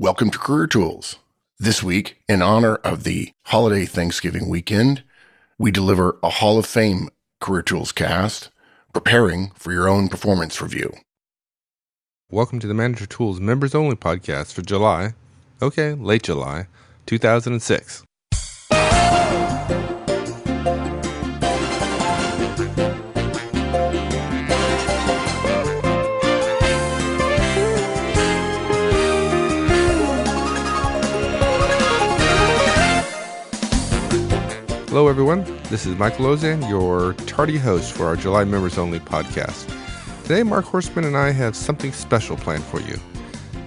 Welcome to Career Tools. This week, in honor of the holiday Thanksgiving weekend, we deliver a Hall of Fame Career Tools cast, preparing for your own performance review. Welcome to the Manager Tools members only podcast for July, okay, late July, 2006. Hello, everyone. This is Michael Auzenne, your tardy host for our July Members Only podcast. Today, Mark Horstman and I have something special planned for you.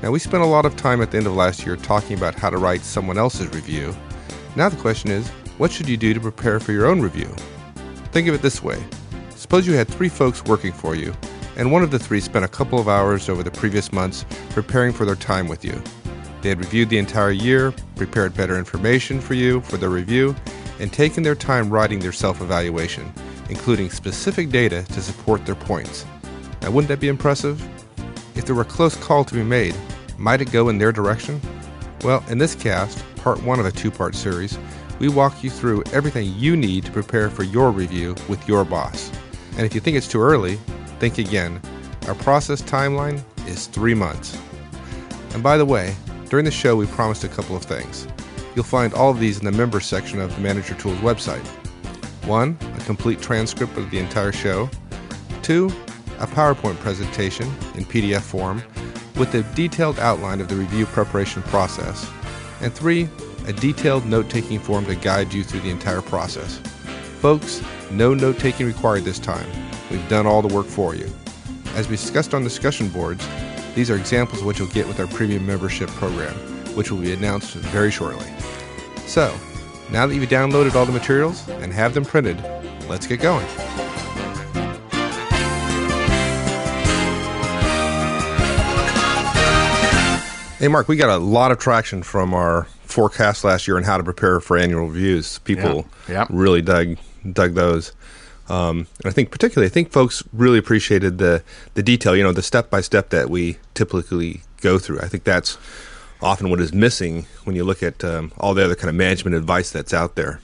Now, we spent a lot of time at the end of last year talking about how to write someone else's review. Now, the question is, what should you do to prepare for your own review? Think of it this way Suppose you had three folks working for you, and one of the three spent a couple of hours over the previous months preparing for their time with you. They had reviewed the entire year, prepared better information for you for their review, and taken their time writing their self evaluation, including specific data to support their points. Now, wouldn't that be impressive? If there were a close call to be made, might it go in their direction? Well, in this cast, part one of a two part series, we walk you through everything you need to prepare for your review with your boss. And if you think it's too early, think again. Our process timeline is three months. And by the way, during the show, we promised a couple of things. You'll find all of these in the members section of the Manager Tools website. One, a complete transcript of the entire show. Two, a PowerPoint presentation in PDF form with a detailed outline of the review preparation process. And three, a detailed note taking form to guide you through the entire process. Folks, no note taking required this time. We've done all the work for you. As we discussed on discussion boards, these are examples of what you'll get with our premium membership program, which will be announced very shortly. So, now that you've downloaded all the materials and have them printed, let's get going. Hey, Mark, we got a lot of traction from our forecast last year on how to prepare for annual reviews. People Yeah. Yeah. really dug dug those. Um, and I think particularly, I think folks really appreciated the the detail. You know, the step by step that we typically go through. I think that's often what is missing when you look at um, all the other kind of management advice that's out there.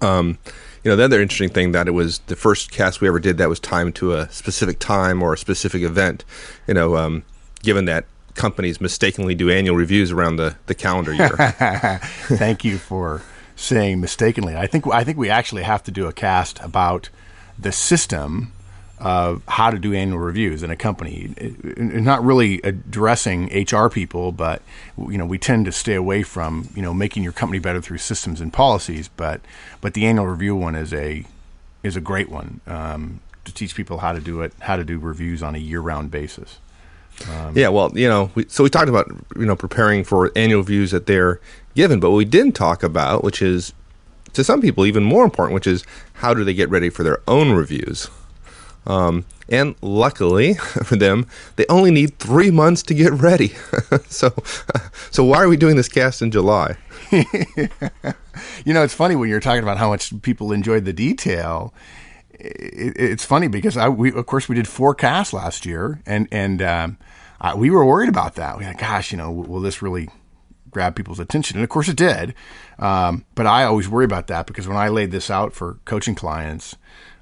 Um, you know, the other interesting thing that it was the first cast we ever did that was timed to a specific time or a specific event. You know, um, given that companies mistakenly do annual reviews around the, the calendar year. Thank you for saying mistakenly. I think I think we actually have to do a cast about the system of how to do annual reviews in a company. It- it- not really addressing HR people, but you know we tend to stay away from you know making your company better through systems and policies. But but the annual review one is a is a great one um, to teach people how to do it, how to do reviews on a year round basis. Yeah, well, you know, we, so we talked about you know preparing for annual reviews that they're given, but what we didn't talk about, which is to some people even more important, which is how do they get ready for their own reviews? Um, and luckily for them, they only need three months to get ready. so, so why are we doing this cast in July? You know, it's funny when you're talking about how much people enjoyed the detail. It, it's funny because I, we, of course, we did four casts last year, and and um, I, we were worried about that. We had, gosh, you know, will this really grab people's attention? And of course, it did. Um, but I always worry about that because when I laid this out for coaching clients,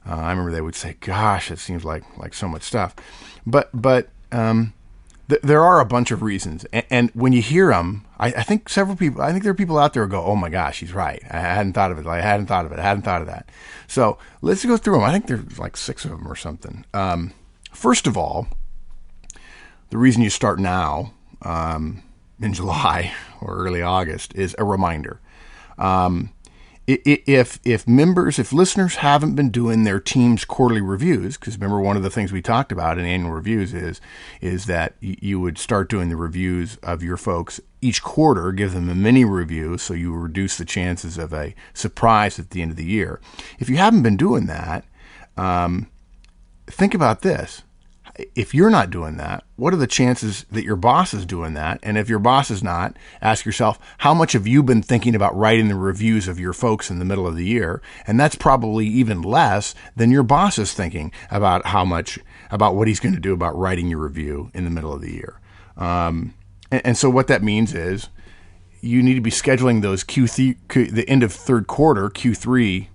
uh, I remember they would say, "Gosh, it seems like like so much stuff." But but um, th- there are a bunch of reasons, and, and when you hear them, I, I think several people. I think there are people out there who go, "Oh my gosh, he's right. I hadn't thought of it. I hadn't thought of it. I hadn't thought of that." So let's go through them. I think there's like six of them or something. Um, first of all, the reason you start now um, in July or early August is a reminder. Um, if if members, if listeners haven't been doing their team's quarterly reviews, because remember one of the things we talked about in annual reviews is is that you would start doing the reviews of your folks each quarter, give them a mini review, so you reduce the chances of a surprise at the end of the year. If you haven't been doing that, um, think about this. If you're not doing that, what are the chances that your boss is doing that? And if your boss is not, ask yourself, how much have you been thinking about writing the reviews of your folks in the middle of the year? And that's probably even less than your boss is thinking about how much, about what he's going to do about writing your review in the middle of the year. Um, and, and so what that means is you need to be scheduling those Q3, Q, the end of third quarter Q3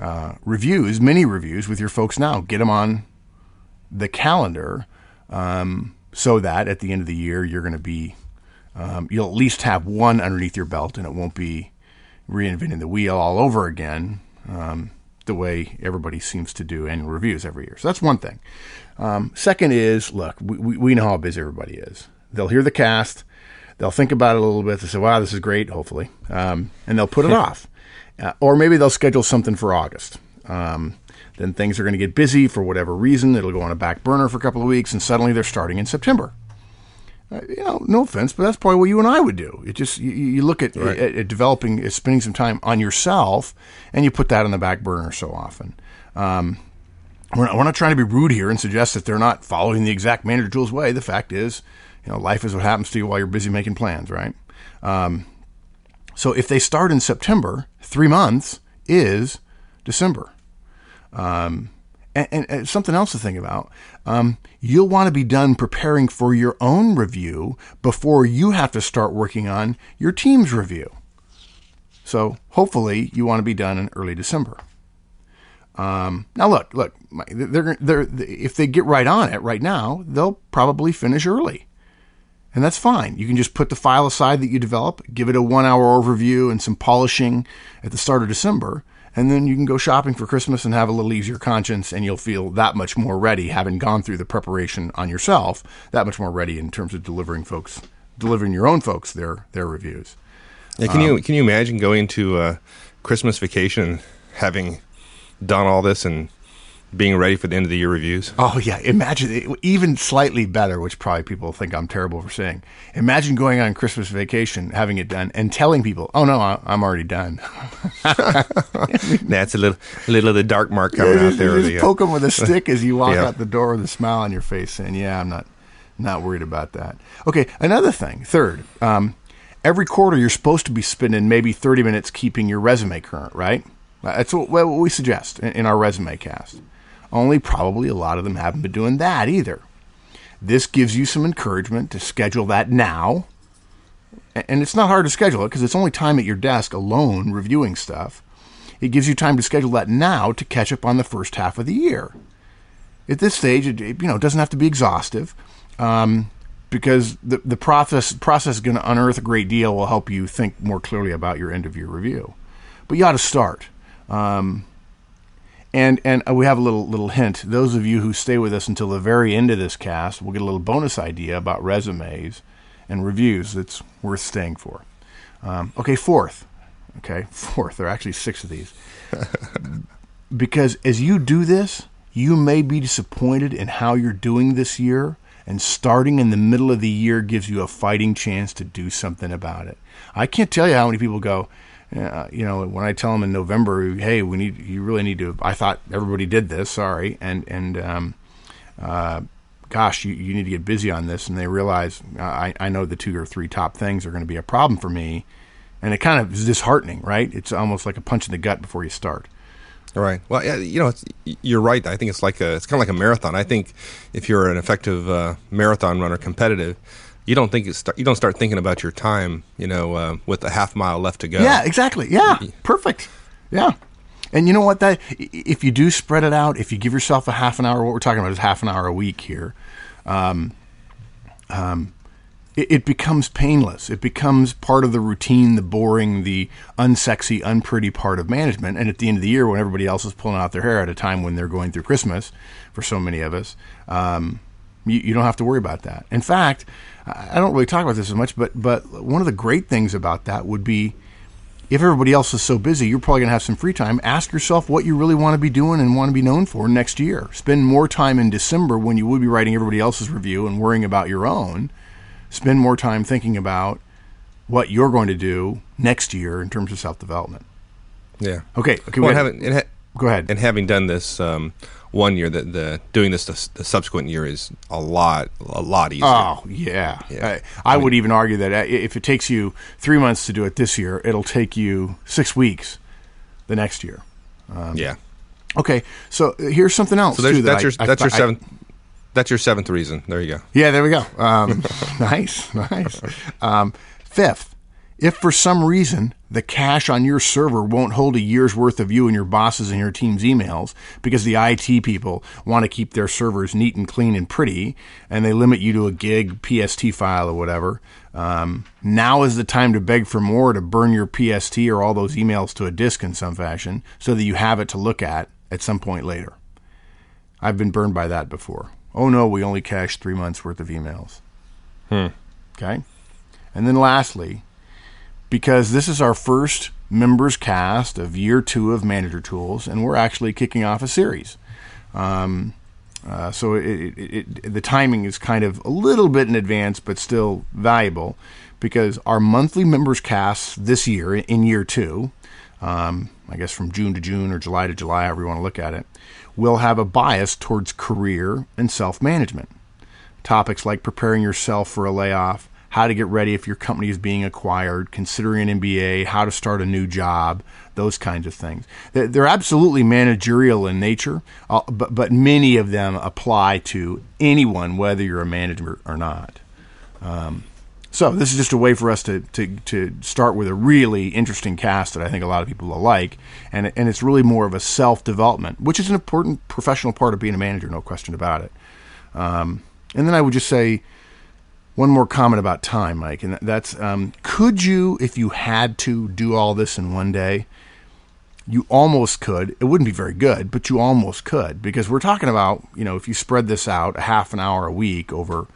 uh, reviews, mini reviews with your folks now. Get them on the calendar um, so that at the end of the year you're going to be um, you'll at least have one underneath your belt, and it won't be reinventing the wheel all over again. Um, the way everybody seems to do annual reviews every year. So that's one thing. Um, second is, look, we, we know how busy everybody is. They'll hear the cast, they'll think about it a little bit. They say, wow, this is great, hopefully. Um, and they'll put it off. Uh, or maybe they'll schedule something for August. Um, then things are going to get busy for whatever reason. It'll go on a back burner for a couple of weeks, and suddenly they're starting in September. Uh, you know, no offense, but that's probably what you and I would do. It just you, you look at, right. at, at, developing, at spending some time on yourself, and you put that on the back burner so often. Um, we're not, we're not trying to be rude here and suggest that they're not following the exact manager tools way. The fact is, you know, life is what happens to you while you're busy making plans, right? Um, so if they start in September, three months is December. Um, and, and, and, something else to think about. Um, you'll want to be done preparing for your own review before you have to start working on your team's review. So hopefully you want to be done in early December. Um, now look, look, they're, they're, if they get right on it right now, they'll probably finish early. And that's fine. You can just put the file aside that you develop, give it a one hour overview and some polishing at the start of December, and then you can go shopping for Christmas and have a little easier conscience, and you'll feel that much more ready, having gone through the preparation on yourself, that much more ready in terms of delivering folks, delivering your own folks their their reviews. Yeah, can um, you can you imagine going to a Christmas vacation, having done all this and being ready for the end of the year reviews. Oh yeah, imagine it, even slightly better, which probably people think I'm terrible for saying. Imagine going on Christmas vacation, having it done, and telling people, "Oh no, I, am already done." That's a little, a little of the dark mark coming yeah, out there. Just the, poke them with a stick as you walk yeah. out the door with a smile on your face, saying, "Yeah, I'm not, not worried about that." Okay, another thing. Third, um, every quarter you're supposed to be spending maybe 30 minutes keeping your resume current, right? That's what, we suggest in our resume cast. Only probably a lot of them haven't been doing that either. This gives you some encouragement to schedule that now. And it's not hard to schedule it because it's only time at your desk alone reviewing stuff. It gives you time to schedule that now to catch up on the first half of the year. At this stage, it you know doesn't have to be exhaustive, um, because the the process process is going to unearth a great deal. Will help you think more clearly about your end of year review. But you ought to start. Um, and and we have a little little hint. Those of you who stay with us until the very end of this cast will get a little bonus idea about resumes and reviews that's worth staying for. Um, okay, fourth. Okay, fourth. There are actually six of these. because as you do this, you may be disappointed in how you're doing this year, and starting in the middle of the year gives you a fighting chance to do something about it. I can't tell you how many people go, uh, you know, when I tell them in November, hey, we need, you really need to. I thought everybody did this. Sorry, and and um, uh, gosh, you, you need to get busy on this. And they realize I, I know the two or three top things are going to be a problem for me, and it kind of is disheartening, right? It's almost like a punch in the gut before you start. Right. Well, you know, you're right. I think it's like a, it's kind of like a marathon. I think if you're an effective uh, marathon runner, competitive, you don't think start, you don't start thinking about your time, you know, uh, with a half mile left to go. Yeah, exactly. Yeah, perfect. Yeah, and you know what? That if you do spread it out, if you give yourself a half an hour, what we're talking about is half an hour a week here. Um, um, it, it becomes painless. It becomes part of the routine, the boring, the unsexy, unpretty part of management. And at the end of the year, when everybody else is pulling out their hair at a time when they're going through Christmas, for so many of us, um, you, you don't have to worry about that. In fact, I don't really talk about this as much, but but one of the great things about that would be if everybody else is so busy, you're probably going to have some free time. Ask yourself what you really want to be doing and want to be known for next year. Spend more time in December when you would be writing everybody else's review and worrying about your own. Spend more time thinking about what you're going to do next year in terms of self development. Yeah. Okay. Okay. Well, having, ha- go ahead. And having done this, um, one year. that the doing this the, the, subsequent year is a lot a lot easier. Oh yeah, yeah. I, I, I mean, would even argue that uh, if it takes you three months to do it this year, it'll take you six weeks the next year. Um, yeah. Okay, so uh, here's something else. So too, that's that your I, that's your seventh. That's your seventh reason. There you go. Yeah, there we go. Um, nice, nice. Um, fifth, if for some reason the cache on your server won't hold a year's worth of you and your bosses and your team's emails because the IT people want to keep their servers neat and clean and pretty, and they limit you to a gig PST file or whatever, um, now is the time to beg for more to burn your PST or all those emails to a disk in some fashion so that you have it to look at at some point later. I've been burned by that before. Oh no, we only cached three months worth of emails. Hmm. Okay. And then lastly, because this is our first members cast of year two of Manager Tools, and we're actually kicking off a series. Um, uh, so it, it, it, the timing is kind of a little bit in advance, but still valuable because our monthly members casts this year in year two, um, I guess from June to June or July to July, however you want to look at it, will have a bias towards career and self management. Topics like preparing yourself for a layoff, how to get ready if your company is being acquired, considering an MBA, how to start a new job, those kinds of things. They're absolutely managerial in nature, uh, but, many of them apply to anyone, whether you're a manager or not. Um, so this is just a way for us to, to, to start with a really interesting cast that I think a lot of people will like, and and it's really more of a self development, which is an important professional part of being a manager, no question about it. Um, and then I would just say one more comment about time, Mike, and that's um, could you, if you had to, do all this in one day? You almost could. It wouldn't be very good, but you almost could because we're talking about you know if you spread this out a half an hour a week over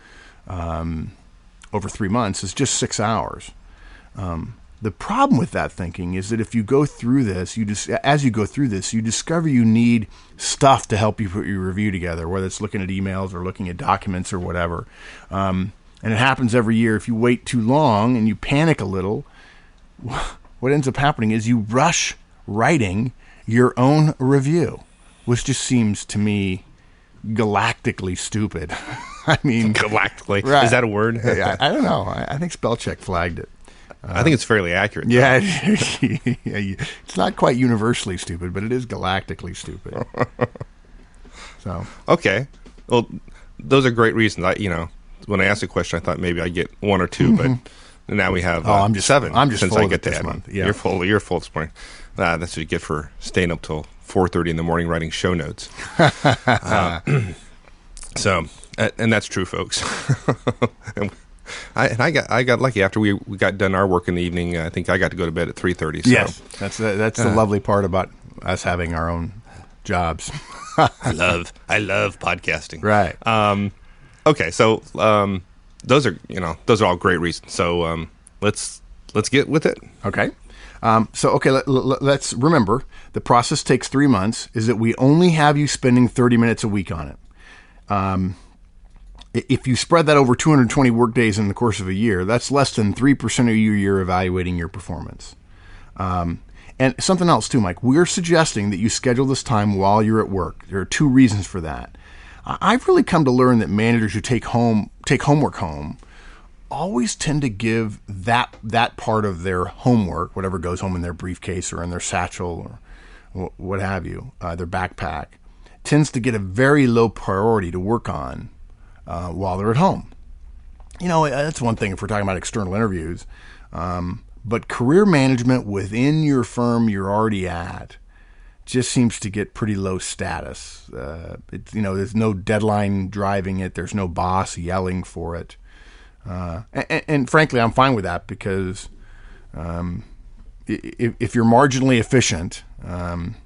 um, over three months is just six hours. Um, the problem with that thinking is that if you go through this, you just as you go through this, you discover you need stuff to help you put your review together, whether it's looking at emails or looking at documents or whatever. Um, and it happens every year. If you wait too long and you panic a little, what ends up happening is you rush writing your own review, which just seems to me galactically stupid. I mean, galactically. Right. Is that a word? I, I, don't know. I, I, think spellcheck flagged it. I think it's fairly accurate. Yeah, it's not quite universally stupid, but it is galactically stupid. so okay, well, those are great reasons. I, you know, when I asked a question, I thought maybe I would get one or 2 mm-hmm. but now we have. Uh, oh, I'm just seven. I'm just since I get this that. month. Yeah, you're full. You're full this morning. Uh, that's what you get for staying up till four thirty in the morning writing show notes. uh, so, and that's true, folks. and, I, and I got I got lucky after we, we got done our work in the evening. I think I got to go to bed at three thirty. So. Yes, that's the, that's the uh, lovely part about us having our own jobs. I love I love podcasting. Right. Um, okay, so um, those are you know those are all great reasons. So um, let's let's get with it. Okay. Um, so okay, let, us remember the process takes three months. Is that we only have you spending thirty minutes a week on it. Um, if you spread that over 220 work days in the course of a year, that's less than 3% of your year evaluating your performance. Um, and something else too, Mike, we're suggesting that you schedule this time while you're at work. There are two reasons for that. I've really come to learn that managers who take home take homework home always tend to give that that part of their homework, whatever goes home in their briefcase or in their satchel or what have you, uh, their backpack, tends to get a very low priority to work on uh, while they're at home. You know, that's one thing if we're talking about external interviews. Um, but career management within your firm you're already at just seems to get pretty low status. Uh, it, you know, there's no deadline driving it. There's no boss yelling for it. Uh, and, and, frankly, I'm fine with that because um, if, if, you're marginally efficient, um,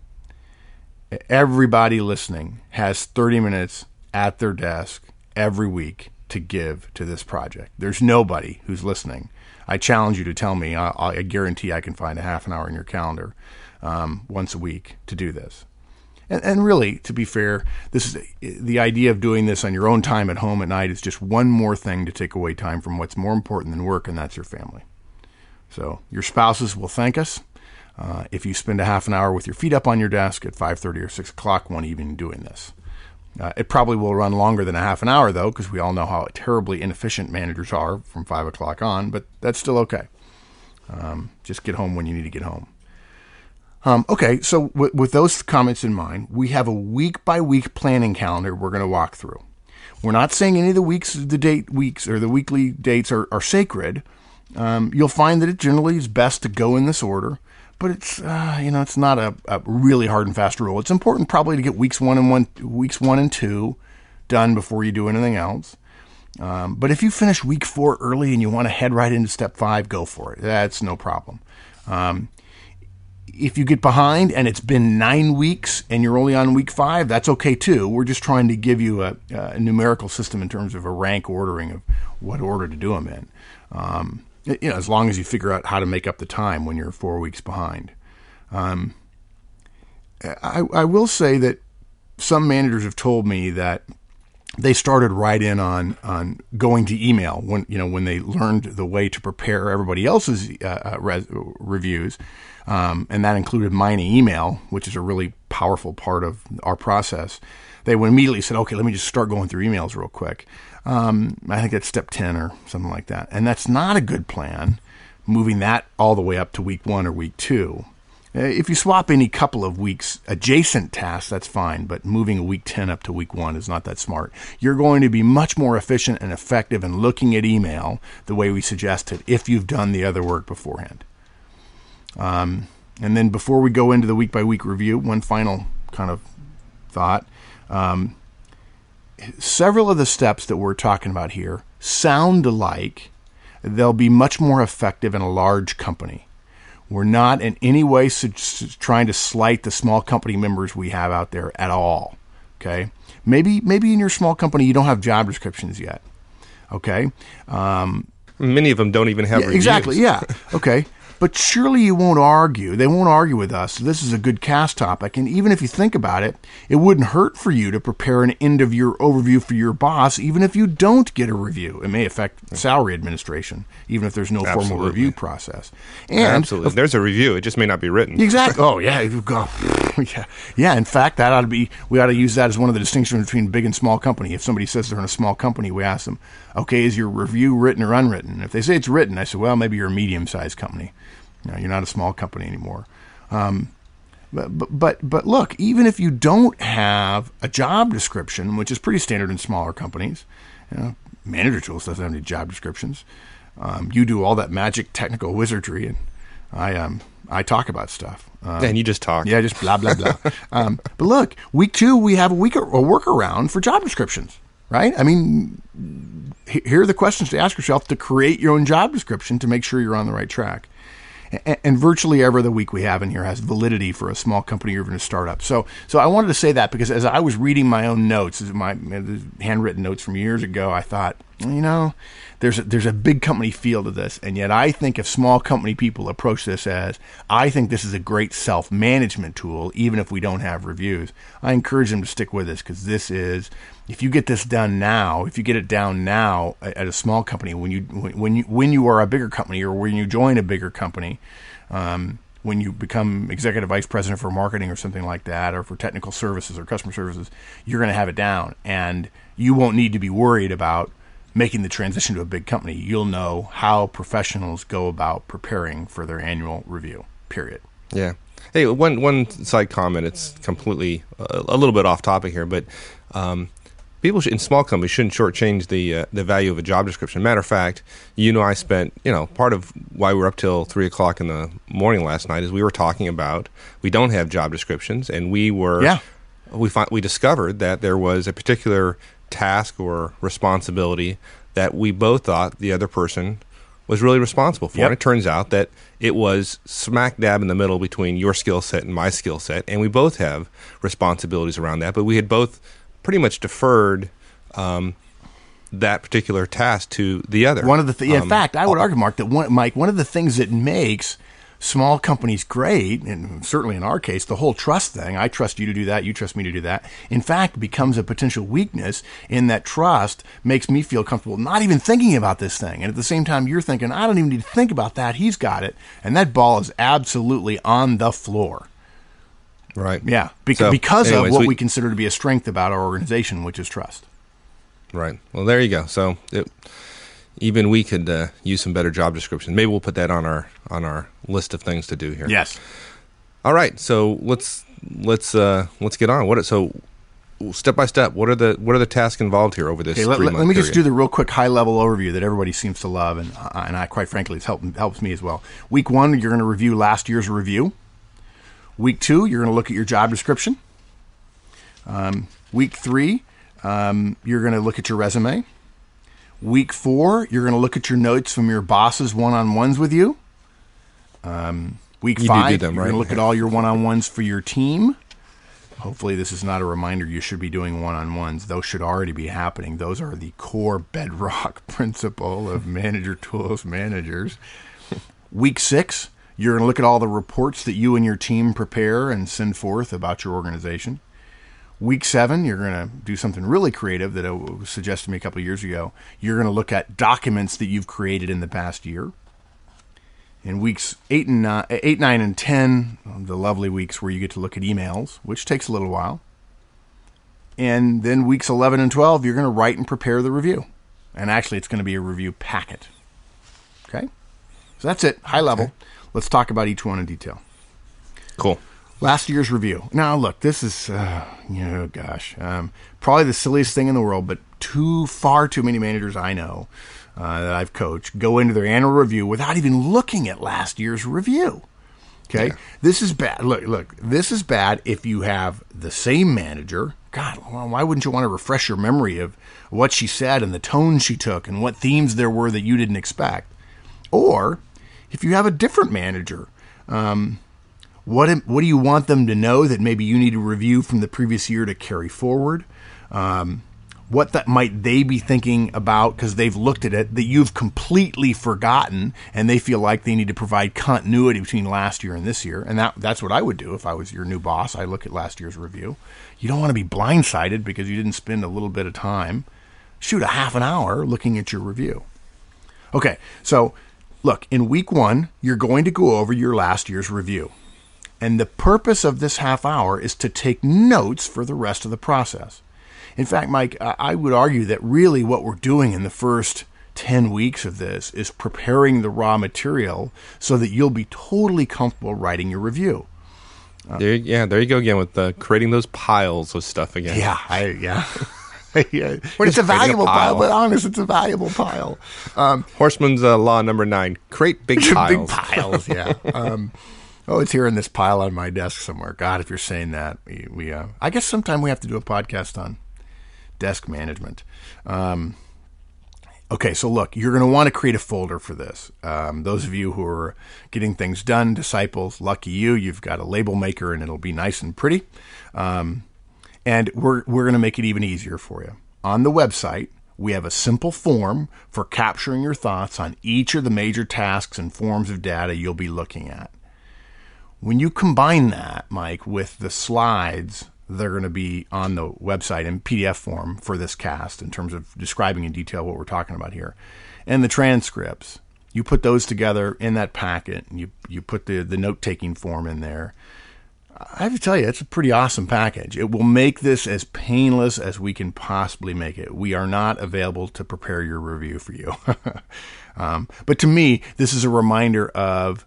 everybody listening has 30 minutes at their desk every week to give to this project. There's nobody who's listening. I challenge you to tell me. I, I guarantee I can find a half an hour in your calendar um, once a week to do this. And, and, really, to be fair, this is the idea of doing this on your own time at home at night is just one more thing to take away time from what's more important than work, and that's your family. So your spouses will thank us uh, if you spend a half an hour with your feet up on your desk at 5:30 or 6 o'clock one evening doing this. Uh, it probably will run longer than a half an hour, though, because we all know how terribly inefficient managers are from 5 o'clock on, but that's still okay. Um, just get home when you need to get home. Um, okay, so w- with those comments in mind, we have a week by week planning calendar we're going to walk through. We're not saying any of the weeks, the date weeks or the weekly dates are, are sacred. Um, you'll find that it generally is best to go in this order, but it's uh, you know it's not a, a, really hard and fast rule. It's important probably to get weeks one and one weeks one and two done before you do anything else. Um, but if you finish week four early and you want to head right into step five, go for it. That's no problem. Um, if you get behind and it's been nine weeks and you're only on week five, that's okay too. We're just trying to give you a, a numerical system in terms of a rank ordering of what order to do them in. Um, you know, as long as you figure out how to make up the time when you're four weeks behind. Um, I, I will say that some managers have told me that they started right in on on going to email when you know when they learned the way to prepare everybody else's uh, uh res- reviews, um, and that included mine email, which is a really powerful part of our process. They immediately said, "Okay, let me just start going through emails real quick." Um, I think that's step ten or something like that, and that's not a good plan. Moving that all the way up to week one or week two. Uh, if you swap any couple of weeks adjacent tasks, that's fine, but moving a week 10 up to week 1 is not that smart. You're going to be much more efficient and effective in looking at email the way we suggested if you've done the other work beforehand. Um, and then before we go into the week by week review, one final kind of thought. Um, several of the steps that we're talking about here sound alike. They'll be much more effective in a large company. We're not in any way su- trying to slight the small company members we have out there at all. Okay, maybe maybe in your small company you don't have job descriptions yet. Okay, um, many of them don't even have yeah, exactly. Yeah. Okay. But surely you won't argue. They won't argue with us. This is a good cast topic. And even if you think about it, it wouldn't hurt for you to prepare an end of year overview for your boss, even if you don't get a review. It may affect salary administration, even if there's no Absolutely. formal review process. And Absolutely. If there's a review, it just may not be written. Exactly. Oh, yeah. yeah. Yeah. In fact, that ought to be, we ought to use that as one of the distinctions between big and small company. If somebody says they're in a small company, we ask them, okay, is your review written or unwritten? If they say it's written, I say, well, maybe you're a medium sized company. You know, you're not a small company anymore. Um, but, but, but, but look, even if you don't have a job description, which is pretty standard in smaller companies, you know, Manager Tools doesn't have any job descriptions. Um, you do all that magic technical wizardry, and I um I talk about stuff. Um, and you just talk. Yeah, just blah blah blah. um, but look, week two we have a week a workaround for job descriptions, right? I mean, here are the questions to ask yourself to create your own job description to make sure you're on the right track and, virtually every other week we have in here has validity for a small company or even a startup. So, so I wanted to say that because as I was reading my own notes, my handwritten notes from years ago, I thought, you know, there's a, there's a big company feel to this, and yet I think if small company people approach this as, I think this is a great self management tool, even if we don't have reviews. I encourage them to stick with this because this is if you get this done now, if you get it down now at a small company, when you when you when you are a bigger company or when you join a bigger company, um, when you become executive vice president for marketing or something like that, or for technical services or customer services, you're going to have it down, and you won't need to be worried about making the transition to a big company. You'll know how professionals go about preparing for their annual review. Period. Yeah. Hey, one one side comment. It's completely uh, a little bit off topic here, but um, people in small companies shouldn't shortchange the uh, the value of a job description. Matter of fact, you know, I spent you know part of why we were up till three o'clock in the morning last night is we were talking about we don't have job descriptions, and we were yeah. we find, we discovered that there was a particular task or responsibility that we both thought the other person was really responsible for. Yep. And it turns out that it was smack dab in the middle between your skill set and my skill set, and we both have responsibilities around that. But we had both pretty much deferred um, that particular task to the other. One of the th- um, in fact, I would argue, Mark, that one, Mike, one of the things that makes small companies great, and certainly in our case, the whole trust thing, I trust you to do that, you trust me to do that, in fact becomes a potential weakness in that trust makes me feel comfortable not even thinking about this thing. And at the same time, you're thinking, I don't even need to think about that. He's got it. And that ball is absolutely on the floor. Right. Yeah. Be- so, because anyways, of what we, we, consider to be a strength about our organization, which is trust. Right. Well, there you go. So it, even we could uh, use some better job descriptions. Maybe we'll put that on our on our list of things to do here. Yes. All right. So let's let's uh, let's get on. What so step by step, what are the what are the tasks involved here over this? Okay, let, let, me period? just do the real quick high level overview that everybody seems to love, and uh, and I quite frankly it's helped helps me as well. Week one, you're going to review last year's review. Week two, you're going to look at your job description. Um, week three, um, you're going to look at your resume. Week four, you're going to look at your notes from your boss's one on ones with you. Um, week You five, them, you're right? going to look at all your one on ones for your team. Hopefully, this is not a reminder you should be doing one on ones. Those should already be happening. Those are the core bedrock principle of manager tools managers. Week six, you're going to look at all the reports that you and your team prepare and send forth about your organization. Week seven, you're going to do something really creative that was suggested to me a couple of years ago. You're going to look at documents that you've created in the past year. In weeks eight and nine, eh, eight, nine, and ten, the lovely weeks where you get to look at emails, which takes a little while. And then weeks eleven and twelve, you're going to write and prepare the review. And actually, it's going to be a review packet. Okay, so that's it, high level. Let's talk about each one in detail. Cool. Last year's review. Now, look, this is, uh, you know, gosh, um, probably the silliest thing in the world, but too far too many managers I know uh, that I've coached go into their annual review without even looking at last year's review. Okay, this is bad. Look, look, this is bad if you have the same manager. God, well, why wouldn't you want to refresh your memory of what she said and the tone she took and what themes there were that you didn't expect? Or if you have a different manager, um, what what do you want them to know that maybe you need to review from the previous year to carry forward? Um, what that might they be thinking about because they've looked at it that you've completely forgotten and they feel like they need to provide continuity between last year and this year and that that's what I would do if I was your new boss. I look at last year's review. You don't want to be blindsided because you didn't spend a little bit of time. Shoot a half an hour looking at your review. Okay so look in week 1 you're going to go over your last year's review and the purpose of this half hour is to take notes for the rest of the process. In fact, Mike, I would argue that really what we're doing in the first 10 weeks of this is preparing the raw material so that you'll be totally comfortable writing your review. There, yeah, there you go again with uh, creating those piles of stuff again. Yeah, I, yeah. yeah. It's a creating a valuable pile. pile. but honest, it's a valuable pile. Um, Horstman's uh, law number nine: create big piles. Big piles, yeah. Um, oh, it's here in this pile on my desk somewhere. God, if you're saying that, we, we uh, I guess sometime we have to do a podcast on desk management. Um, okay, so look, you're going to want to create a folder for this. Um, those of you who are getting things done, disciples, lucky you, you've got a label maker and it'll be nice and pretty. Um, and we're, we're going to make it even easier for you. On the website, we have a simple form for capturing your thoughts on each of the major tasks and forms of data you'll be looking at. When you combine that, Mike, with the slides that are going to be on the website in PDF form for this cast in terms of describing in detail what we're talking about here, and the transcripts, you put those together in that packet, and you, you put the, the note taking form in there. I have to tell you, it's a pretty awesome package. It will make this as painless as we can possibly make it. We are not available to prepare your review for you. um, but to me, this is a reminder of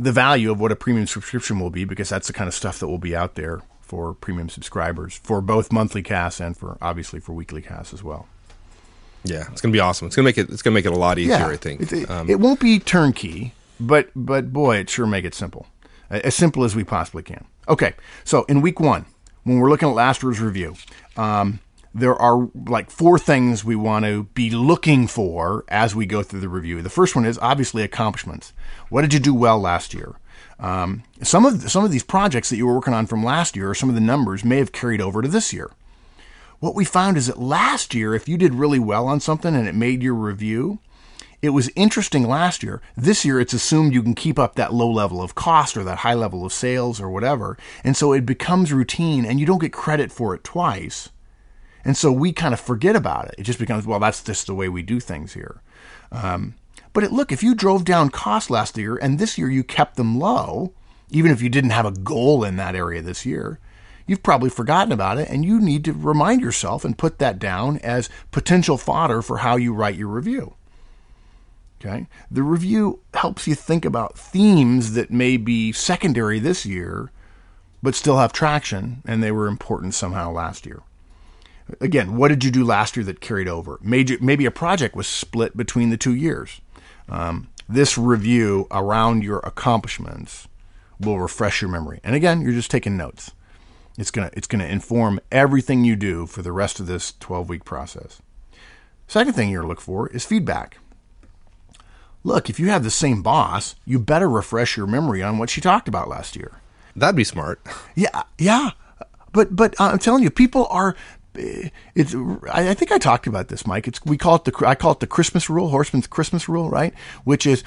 the value of what a premium subscription will be because that's the kind of stuff that will be out there for premium subscribers for both monthly casts and for obviously for weekly casts as well. Yeah, it's gonna be awesome. It's gonna make it. It's gonna make it a lot easier. I think. It, it, Um, it won't be turnkey, but but boy, it sure make it simple, as simple as we possibly can. Okay, so in week one, when we're looking at last year's review, um, there are like four things we want to be looking for as we go through the review. The first one is obviously accomplishments. What did you do well last year? Um, some of some of these projects that you were working on from last year, or some of the numbers may have carried over to this year what we found is that last year, if you did really well on something and it made your review, it was interesting last year. This year, it's assumed you can keep up that low level of cost or that high level of sales or whatever. And so it becomes routine and you don't get credit for it twice. And so we kind of forget about it. It just becomes, well, that's just the way we do things here. Um, but it, look, if you drove down costs last year and this year you kept them low, even if you didn't have a goal in that area this year, you've probably forgotten about it and you need to remind yourself and put that down as potential fodder for how you write your review. Okay? The review helps you think about themes that may be secondary this year but still have traction and they were important somehow last year. again, what did you do last year that carried over? Maybe, maybe a project was split between the two years. Um, this review around your accomplishments will refresh your memory. And again, you're just taking notes. It's gonna it's gonna inform everything you do for the rest of this 12 week process. Second thing you're look for is feedback. Look, if you have the same boss, you better refresh your memory on what she talked about last year. That'd be smart. Yeah, yeah. But but I'm telling you, people are it's I think I talked about this, Mike. It's we call it the I call it the Christmas rule, Horstman's Christmas rule, right? Which is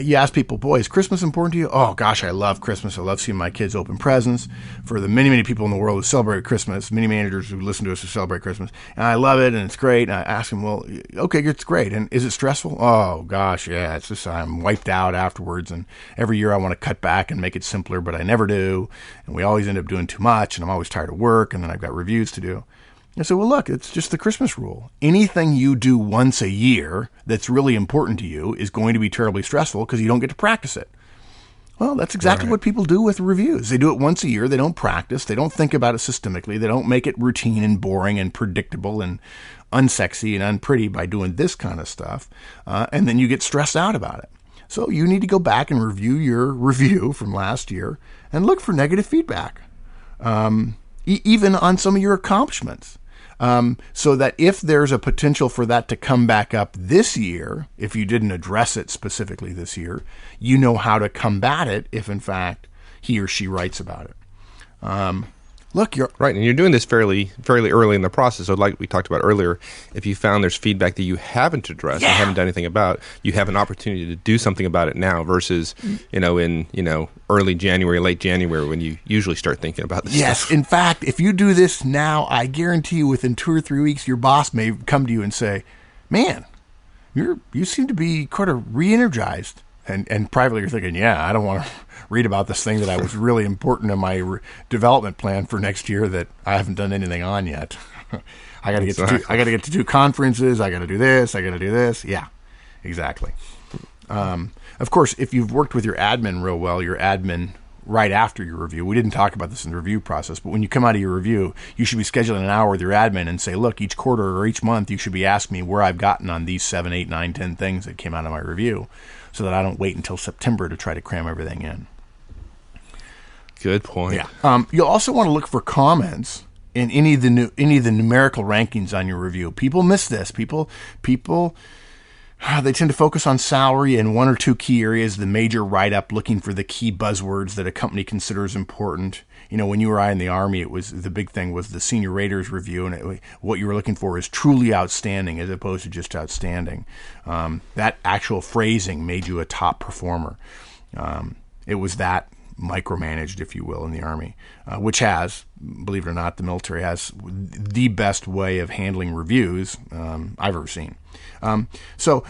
you ask people, boy, is Christmas important to you? Oh gosh, I love Christmas. I love seeing my kids open presents. For the many many people in the world who celebrate Christmas, many managers who listen to us who celebrate Christmas, and I love it and it's great. And I ask them, well, okay, it's great. And is it stressful? Oh gosh, yeah. It's just I'm wiped out afterwards, and every year I want to cut back and make it simpler, but I never do. And we always end up doing too much, and I'm always tired of work, and then I've got reviews to do. I said, well, look, it's just the Christmas rule. Anything you do once a year that's really important to you is going to be terribly stressful because you don't get to practice it. Well, that's exactly right. what people do with reviews. They do it once a year. They don't practice. They don't think about it systemically. They don't make it routine and boring and predictable and unsexy and unpretty by doing this kind of stuff. Uh, and then you get stressed out about it. So you need to go back and review your review from last year and look for negative feedback, um, e- even on some of your accomplishments. Um, so that if there's a potential for that to come back up this year, if you didn't address it specifically this year, you know how to combat it if, in fact, he or she writes about it. Um, look, you're right, and you're doing this fairly fairly early in the process. So, like we talked about earlier, if you found there's feedback that you haven't addressed yeah. and haven't done anything about, you have an opportunity to do something about it now versus you know in you know early January, late January when you usually start thinking about this. Yes, stuff. in fact, if you do this now, I guarantee you, within two or three weeks, your boss may come to you and say, "Man, you're you seem to be kind of re-energized." And and privately, you're thinking, "Yeah, I don't want to." Read about this thing that I was really important in my re- development plan for next year that I haven't done anything on yet. I got to get to do, I got to get to do conferences. I got to do this. I got to do this. Yeah, exactly. Um, of course, if you've worked with your admin real well, your admin right after your review. We didn't talk about this in the review process, but when you come out of your review, you should be scheduling an hour with your admin and say, look, each quarter or each month, you should be asking me where I've gotten on these seven, eight, nine, ten things that came out of my review so that I don't wait until September to try to cram everything in. Good point. Yeah. Um, you'll also want to look for comments in any of the new, any of the numerical rankings on your review. People miss this. People people they tend to focus on salary and one or two key areas, the major write up, looking for the key buzzwords that a company considers important. You know, when you were I in the army, it was the big thing was the senior raters review, and it, what you were looking for is truly outstanding as opposed to just outstanding. Um, that actual phrasing made you a top performer. Um, it was that micromanaged, if you will, in the Army, uh, which has, believe it or not, the military has the best way of handling reviews um, I've ever seen. Um, so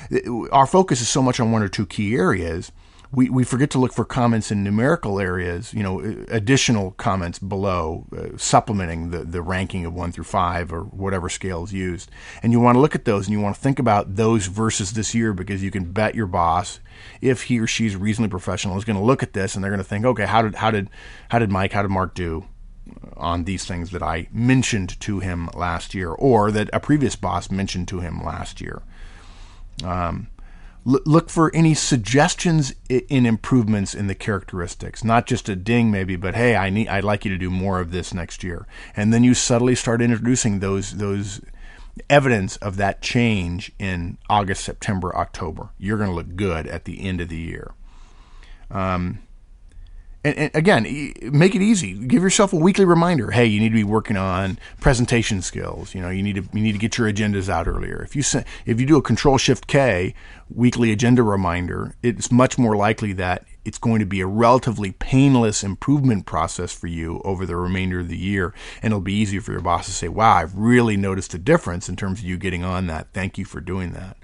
our focus is so much on one or two key areas. We, we forget to look for comments in numerical areas, you know, additional comments below, uh, supplementing the, the ranking of one through five or whatever scale is used. And you want to look at those and you want to think about those versus this year because you can bet your boss if he or she's reasonably professional, is going to look at this and they're going to think, okay, how did how did how did Mike, how did Mark do on these things that I mentioned to him last year, or that a previous boss mentioned to him last year? Um, look for any suggestions in improvements in the characteristics not just a ding maybe but hey i need i'd like you to do more of this next year and then you subtly start introducing those those evidence of that change in August, September, October. You're going to look good at the end of the year. Um, and, and, again, make it easy. Give yourself a weekly reminder. Hey, you need to be working on presentation skills. You know, you need to you need to get your agendas out earlier. If you if you do a Control Shift K weekly agenda reminder, it's much more likely that it's going to be a relatively painless improvement process for you over the remainder of the year. And it'll be easier for your boss to say, wow, I've really noticed a difference in terms of you getting on that. Thank you for doing that.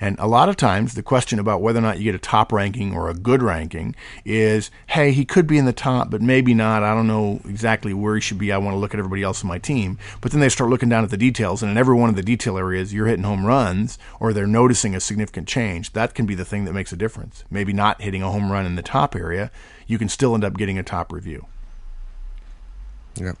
And a lot of times, the question about whether or not you get a top ranking or a good ranking is, hey, he could be in the top, but maybe not. I don't know exactly where he should be. I want to look at everybody else on my team. But then they start looking down at the details, and in every one of the detail areas, you're hitting home runs or they're noticing a significant change. That can be the thing that makes a difference. Maybe not hitting a home run in the top area, you can still end up getting a top review. Yeah.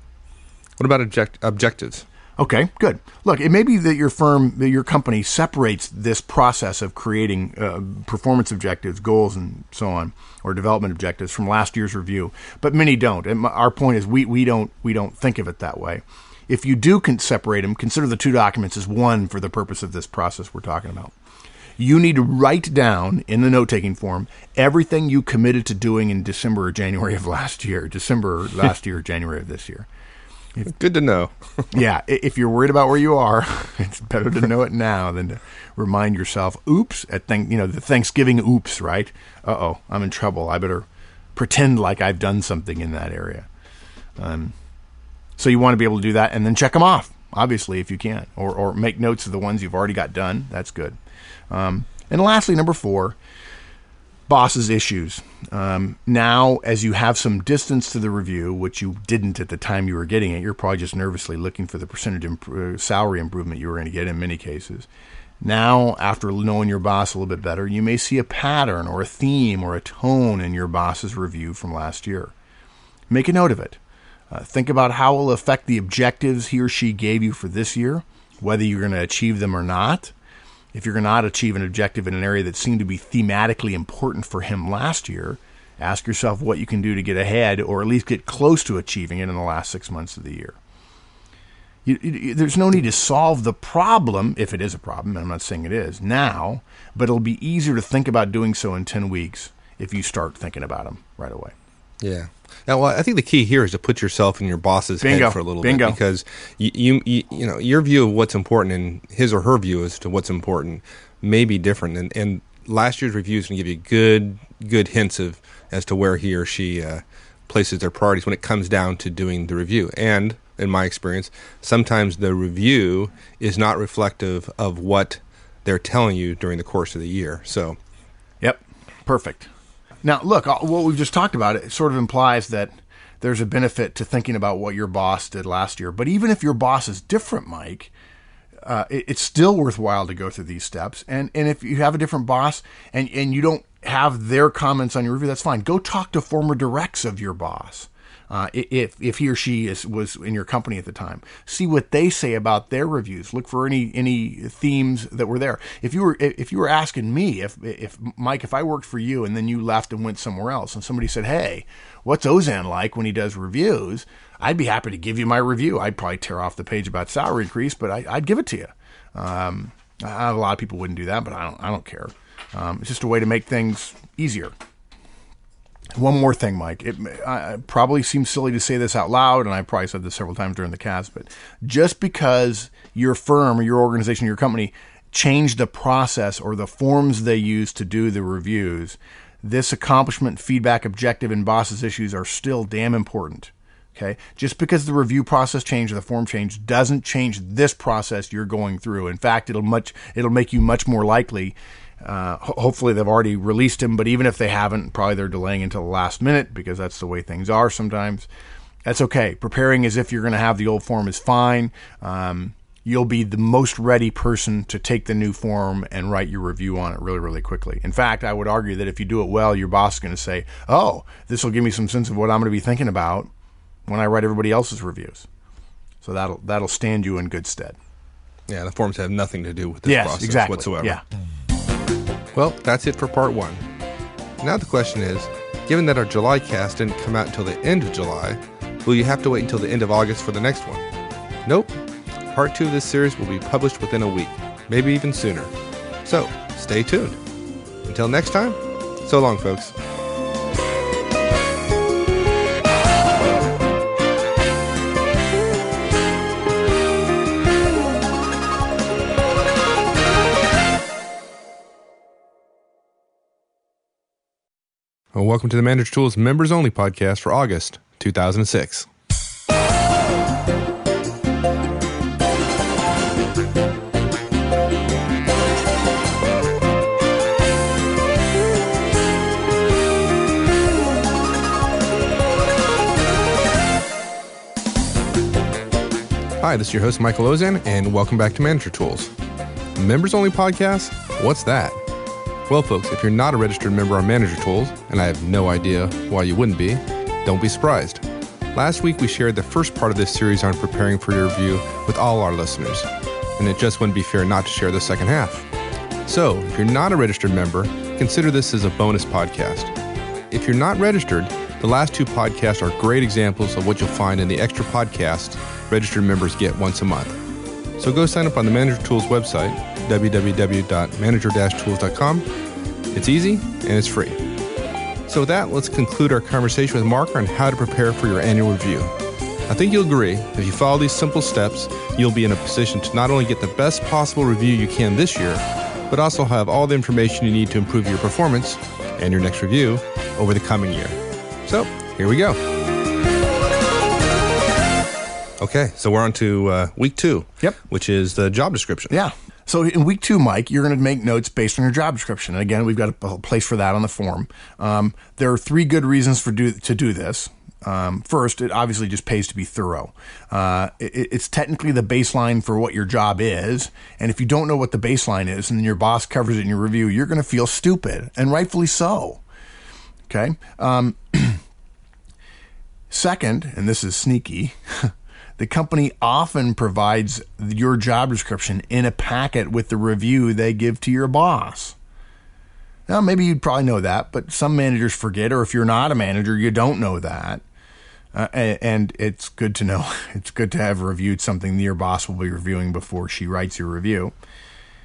What about object- objectives? Okay, good. Look, it may be that your firm, that your company separates this process of creating uh, performance objectives, goals, and so on, or development objectives from last year's review, but many don't. And our point is, we, we don't we don't think of it that way. If you do separate them, consider the two documents as one for the purpose of this process we're talking about. You need to write down in the note taking form everything you committed to doing in December or January of last year, December last year, January of this year. If, Good to know. yeah, if you're worried about where you are, it's better to know it now than to remind yourself, "Oops!" At thank you know the Thanksgiving oops, right? Uh oh, I'm in trouble. I better pretend like I've done something in that area. Um, so you want to be able to do that and then check them off, obviously, if you can, or or make notes of the ones you've already got done. That's good. Um, and lastly, number four, boss's issues. Um, now, as you have some distance to the review, which you didn't at the time you were getting it, you're probably just nervously looking for the percentage imp- uh, salary improvement you were going to get in many cases. Now, after knowing your boss a little bit better, you may see a pattern or a theme or a tone in your boss's review from last year. Make a note of it. Uh, think about how it will affect the objectives he or she gave you for this year, whether you're going to achieve them or not if you're not achieve an objective in an area that seemed to be thematically important for him last year, ask yourself what you can do to get ahead or at least get close to achieving it in the last six months of the year. You, you, there's no need to solve the problem, if it is a problem, and I'm not saying it is, now, but it'll be easier to think about doing so in 10 weeks if you start thinking about them right away. Yeah. Now, well, I think the key here is to put yourself in your boss's Bingo. head for a little Bingo. bit because you, you, you, you, know, your view of what's important and his or her view as to what's important may be different. And, and last year's review is going to give you good, good hints of as to where he or she uh, places their priorities when it comes down to doing the review. And in my experience, sometimes the review is not reflective of what they're telling you during the course of the year. So, yep, perfect. Now, look, uh, what we've just talked about it sort of implies that there's a benefit to thinking about what your boss did last year. But even if your boss is different, Mike, uh, it, it's still worthwhile to go through these steps. And and if you have a different boss and and you don't have their comments on your review, that's fine. Go talk to former directs of your boss uh, if if he or she is was in your company at the time. See what they say about their reviews. Look for any any themes that were there. If you were if you were asking me if if Mike if I worked for you and then you left and went somewhere else and somebody said, "Hey, what's Auzenne like when he does reviews?" I'd be happy to give you my review. I'd probably tear off the page about salary increase, but I, would give it to you. Um, a lot of people wouldn't do that, but I don't. I don't care. Um, it's just a way to make things easier. One more thing, Mike. It, probably seems silly to say this out loud, and I probably said this several times during the cast, but just because your firm or your organization, your company changed the process or the forms they use to do the reviews, this accomplishment, feedback, objective, and bosses issues are still damn important. Okay. Just because the review process changed or the form change doesn't change this process you're going through. In fact, it'll much it'll make you much more likely uh, ho- hopefully, they've already released him, but even if they haven't, probably they're delaying until the last minute because that's the way things are sometimes. That's okay. Preparing as if you're going to have the old form is fine. Um, you'll be the most ready person to take the new form and write your review on it really, really quickly. In fact, I would argue that if you do it well, your boss is going to say, Oh, this will give me some sense of what I'm going to be thinking about when I write everybody else's reviews. So that'll that'll stand you in good stead. Yeah, the forms have nothing to do with this yes, process exactly. whatsoever. Yeah. Well, that's it for part one. Now the question is given that our July cast didn't come out until the end of July, will you have to wait until the end of August for the next one? Nope. Part two of this series will be published within a week, maybe even sooner. So, stay tuned. Until next time, so long, folks. Well, welcome to the Manager Tools Members Only podcast for August 2006. Hi, this is your host, Michael Auzenne, and welcome back to Manager Tools. Members Only podcast? What's that? Well, folks, if you're not a registered member on Manager Tools, and I have no idea why you wouldn't be, don't be surprised. Last week, we shared the first part of this series on preparing for your review with all our listeners, and it just wouldn't be fair not to share the second half. So, if you're not a registered member, consider this as a bonus podcast. If you're not registered, the last two podcasts are great examples of what you'll find in the extra podcasts registered members get once a month. So go sign up on the Manager Tools website, www.manager-tools.com. It's easy and it's free. So with that, let's conclude our conversation with Mark on how to prepare for your annual review. I think you'll agree, if you follow these simple steps, you'll be in a position to not only get the best possible review you can this year, but also have all the information you need to improve your performance and your next review over the coming year. So, here we go. Okay, so we're on to uh, week two. Yep. Which is the job description. Yeah. So in week two, Mike, you're going to make notes based on your job description. And again, we've got a place for that on the form. Um, there are three good reasons for do, to do this. Um, first, it obviously just pays to be thorough. Uh, it, it's technically the baseline for what your job is. And if you don't know what the baseline is and your boss covers it in your review, you're going to feel stupid, and rightfully so. Okay. Um, second, and this is sneaky. The company often provides your job description in a packet with the review they give to your boss. Now, maybe you'd probably know that, but some managers forget, or if you're not a manager, you don't know that. Uh, and it's good to know. It's good to have reviewed something your boss will be reviewing before she writes your review.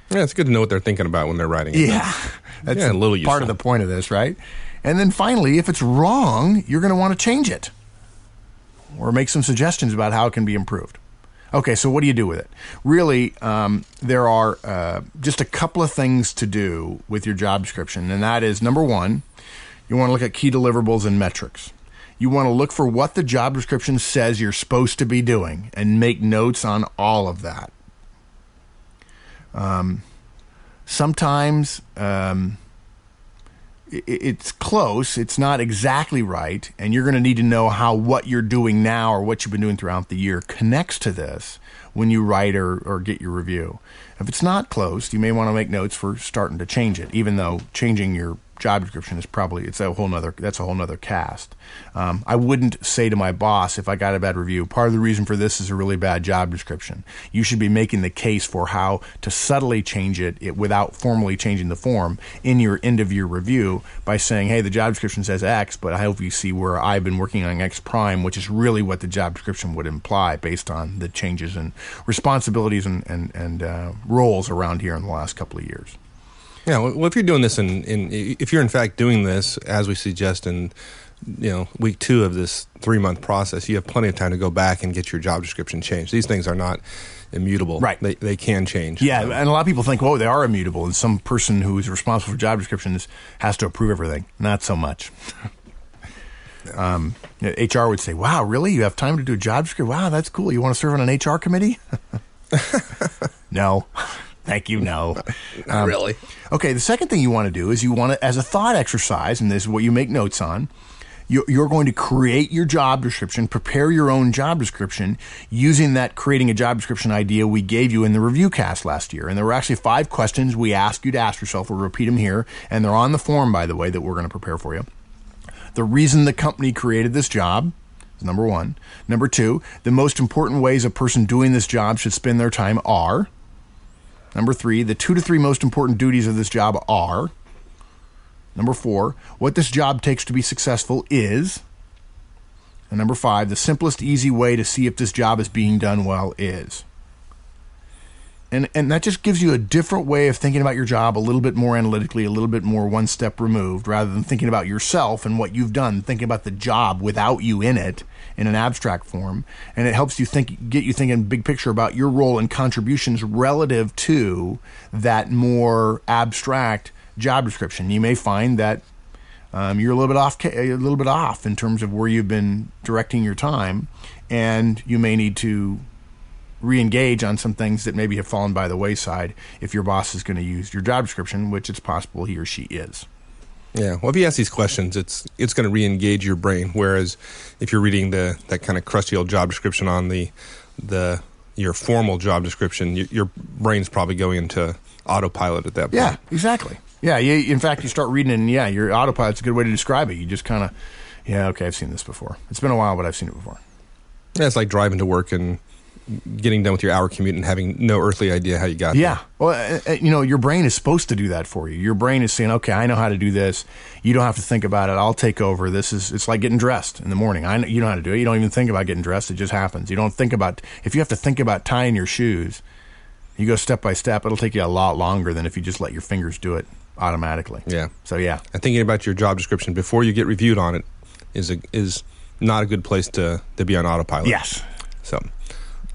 Yeah, it's good to know what they're thinking about when they're writing it. Yeah, that's yeah, a little part of the point of this, right? And then finally, if it's wrong, you're going to want to change it or make some suggestions about how it can be improved. Okay, so what do you do with it? Really, um, there are uh, just a couple of things to do with your job description, and that is number one, you want to look at key deliverables and metrics. You want to look for what the job description says you're supposed to be doing and make notes on all of that. Um, sometimes um, it's close. It's not exactly right, and you're going to need to know how what you're doing now or what you've been doing throughout the year connects to this when you write or, or get your review. If it's not close, you may want to make notes for starting to change it, even though changing your job description is probably it's a whole nother that's a whole nother cast. Um, I wouldn't say to my boss if I got a bad review. Part of the reason for this is a really bad job description. You should be making the case for how to subtly change it, it without formally changing the form in your end of year review by saying, "Hey, the job description says X, but I hope you see where I've been working on X prime, which is really what the job description would imply based on the changes in responsibilities and and, and uh, roles around here in the last couple of years." Yeah, well, if you're doing this in, in if you're in fact doing this as we suggest in you know week two of this three month process, you have plenty of time to go back and get your job description changed. These things are not immutable. Right. They, they can change. Yeah, and a lot of people think, oh, they are immutable, and some person who is responsible for job descriptions has to approve everything. Not so much. um, HR would say, wow, really? You have time to do a job description? Wow, that's cool. You want to serve on an HR committee? no. Thank you. No, not um, really. Okay. The second thing you want to do is you want to, as a thought exercise, and this is what you make notes on. You're going to create your job description, prepare your own job description using that creating a job description idea we gave you in the review cast last year. And there were actually five questions we asked you to ask yourself. We'll repeat them here, and they're on the form, by the way, that we're going to prepare for you. The reason the company created this job, is number one. Number two, the most important ways a person doing this job should spend their time are. Number three, the two to three most important duties of this job are. Number four, what this job takes to be successful is. And number five, the simplest, easy way to see if this job is being done well is. And, and that just gives you a different way of thinking about your job a little bit more analytically, a little bit more one step removed, rather than thinking about yourself and what you've done, thinking about the job without you in it in an abstract form, and it helps you think, get you thinking big picture about your role and contributions relative to that more abstract job description. You may find that um, you're a little bit off, a little bit off in terms of where you've been directing your time, and you may need to re-engage on some things that maybe have fallen by the wayside if your boss is going to use your job description, which it's possible he or she is. Yeah. Well, if you ask these questions, it's it's going to re-engage your brain. Whereas if you're reading the that kind of crusty old job description on the the your formal job description, you, your brain's probably going into autopilot at that point. Yeah, exactly. Yeah. You, in fact, you start reading it, and yeah, your autopilot's a good way to describe it. You just kind of Yeah, okay, I've seen this before. It's been a while, but I've seen it before. Yeah, it's like driving to work and getting done with your hour commute and having no earthly idea how you got here. Yeah. Well, uh, uh, you know, your brain is supposed to do that for you. Your brain is saying, "Okay, I know how to do this. You don't have to think about it. I'll take over. This is it's like getting dressed in the morning. I know, you know how to do it. You don't even think about getting dressed. It just happens. You don't think about if you have to think about tying your shoes. You go step by step. It'll take you a lot longer than if you just let your fingers do it automatically. Yeah. So yeah. And thinking about your job description before you get reviewed on it is a, is not a good place to, to be on autopilot. Yes. So,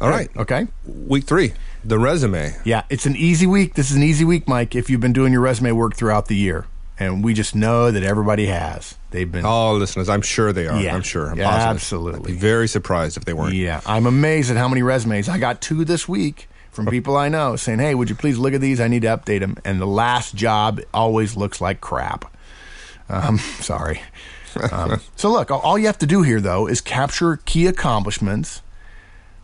all right. Okay. Week three, the resume. Yeah, it's an easy week. This is an easy week, Mike, if you've been doing your resume work throughout the year. And we just know that everybody has. They've been All listeners, I'm sure they are. Yeah. I'm sure. I'm Yeah, positive. absolutely. I'd be very surprised if they weren't. Yeah, I'm amazed at how many resumes I got two this week from people I know saying, "Hey, would you please look at these? I need to update them." And the last job always looks like crap. Um, sorry. Um, so look, all you have to do here though is capture key accomplishments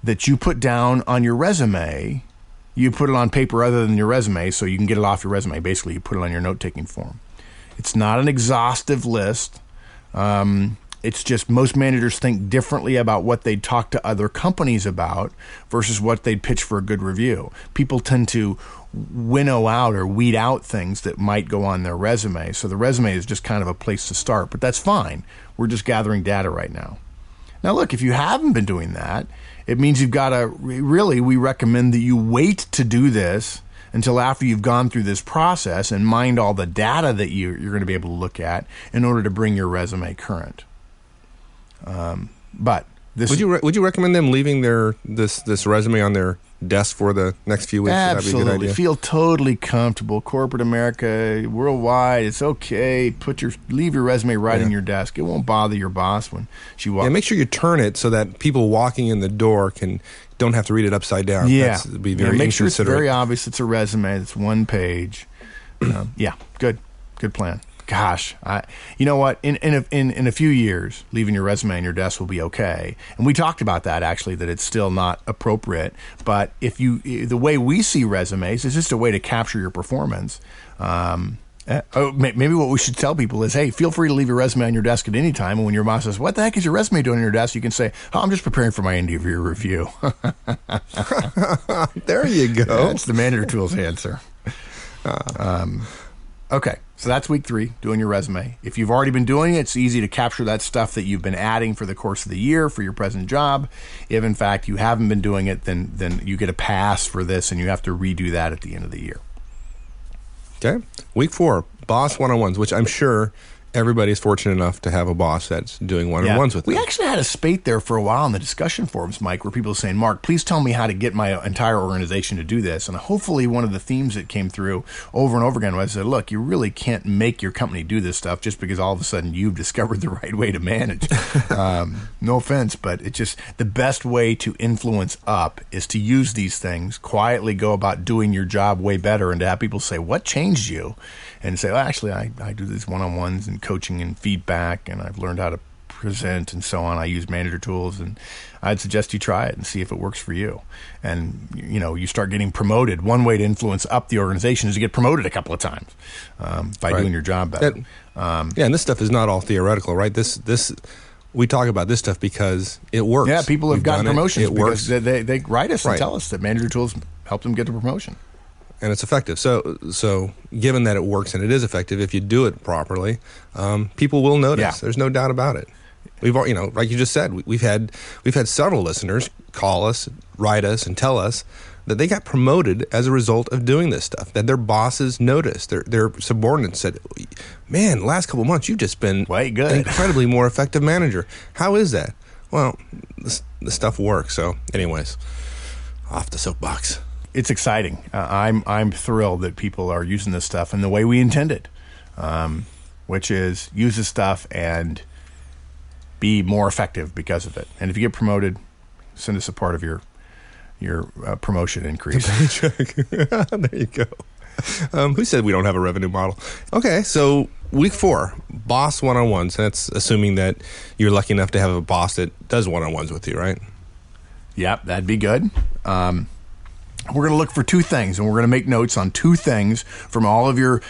that you put down on your resume. You put it on paper other than your resume, so you can get it off your resume. Basically, you put it on your note-taking form. It's not an exhaustive list. Um, it's just most managers think differently about what they'd talk to other companies about versus what they'd pitch for a good review. People tend to winnow out or weed out things that might go on their resume. So the resume is just kind of a place to start, but that's fine. We're just gathering data right now. Now, look, if you haven't been doing that, it means you've got to really, we recommend that you wait to do this until after you've gone through this process and mined all the data that you, you're going to be able to look at in order to bring your resume current. Um, but this Would you re- would you recommend them leaving their this this resume on their desk for the next few weeks? Would be a good Absolutely. Feel totally comfortable. Corporate America, worldwide, it's okay. Put your leave your resume right in your desk. It won't bother your boss when she walks. Yeah, make sure you turn it so that people walking in the door can don't have to read it upside down. Yeah, That's, be Yeah, very make sure it's very obvious. It's a resume. It's one page. um, yeah, good, good plan. Gosh, I, you know what? In in a, in in a few years, leaving your resume on your desk will be okay. And we talked about that actually, that it's still not appropriate. But if you, the way we see resumes is just a way to capture your performance. Um, uh, oh, maybe what we should tell people is, hey, feel free to leave your resume on your desk at any time. And when your boss says, "What the heck is your resume doing on your desk?" you can say, "Oh, I'm just preparing for my year review." there you go. That's the manager tools answer. Um, okay, so that's week three, doing your resume. If you've already been doing it, it's easy to capture that stuff that you've been adding for the course of the year for your present job. If in fact you haven't been doing it, then then you get a pass for this, and you have to redo that at the end of the year. Okay. Week four, boss one on ones, which I'm sure everybody is fortunate enough to have a boss that's doing one on ones with them. we actually had a spate there for a while in the discussion forums, Mike, where people were saying, "Mark, please tell me how to get my entire organization to do this." And hopefully, one of the themes that came through over and over again was that, "Look, you really can't make your company do this stuff just because all of a sudden you've discovered the right way to manage." um, no offense, but it's just the best way to influence up is to use these things quietly, go about doing your job way better, and to have people say, "What changed you?" And say, well, "Actually, I, I do these one-on-ones and coaching and feedback, and I've learned how to." present and so on. I use manager tools, and I'd suggest you try it and see if it works for you. And you know, you start getting promoted. One way to influence up the organization is to get promoted a couple of times um, by Right. doing your job better. That- um, yeah, and this stuff is not all theoretical, right? This this we talk about this stuff because it works. yeah, people have We've gotten it. promotions It, because works, they, they, they write us and tell us that manager tools helped them get the promotion. And it's effective. So so given that it works and it is effective, if you do it properly, um, people will notice. Yeah. There's no doubt about it. We've you know, like you just said, we- we've had we've had several listeners call us, write us, and tell us that they got promoted as a result of doing this stuff. That their bosses noticed, their their subordinates said, "Man, last couple of months you've just been Way good." an incredibly more effective manager. How is that?" Well, this, this stuff works. So, anyways, off the soapbox. It's exciting. Uh, I'm I'm thrilled that people are using this stuff in the way we intended, um, which is use this stuff and be more effective because of it. And if you get promoted, send us a part of your your uh, promotion increase. there you go. Um, who said we don't have a revenue model? Okay, so week four, boss one on ones. That's assuming that you're lucky enough to have a boss that does one on ones with you, right? Yep, that'd be good. Um, we're going to look for two things, and we're going to make notes on two things from all of your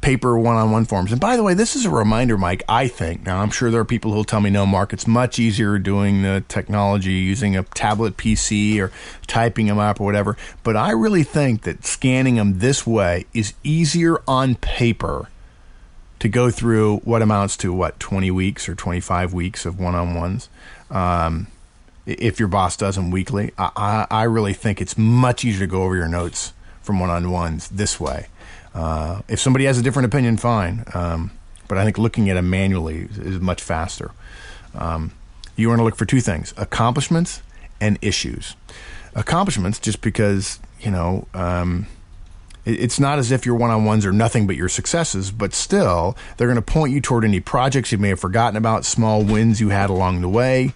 paper one-on-one forms. And by the way, this is a reminder, Mike. I think now I'm sure there are people who'll tell me, no, Mark, it's much easier doing the technology using a tablet PC or typing them up or whatever. But I really think that scanning them this way is easier on paper to go through what amounts to what 20 weeks or 25 weeks of one-on-ones. Um, if your boss does them weekly, I, I, I really think it's much easier to go over your notes from one-on-ones this way. Uh, if somebody has a different opinion, fine. Um, but I think looking at them manually is, is much faster. Um, you want to look for two things: accomplishments and issues. Accomplishments, just because you know. Um, it's not as if your one on ones are nothing but your successes, but still, they're going to point you toward any projects you may have forgotten about, small wins you had along the way.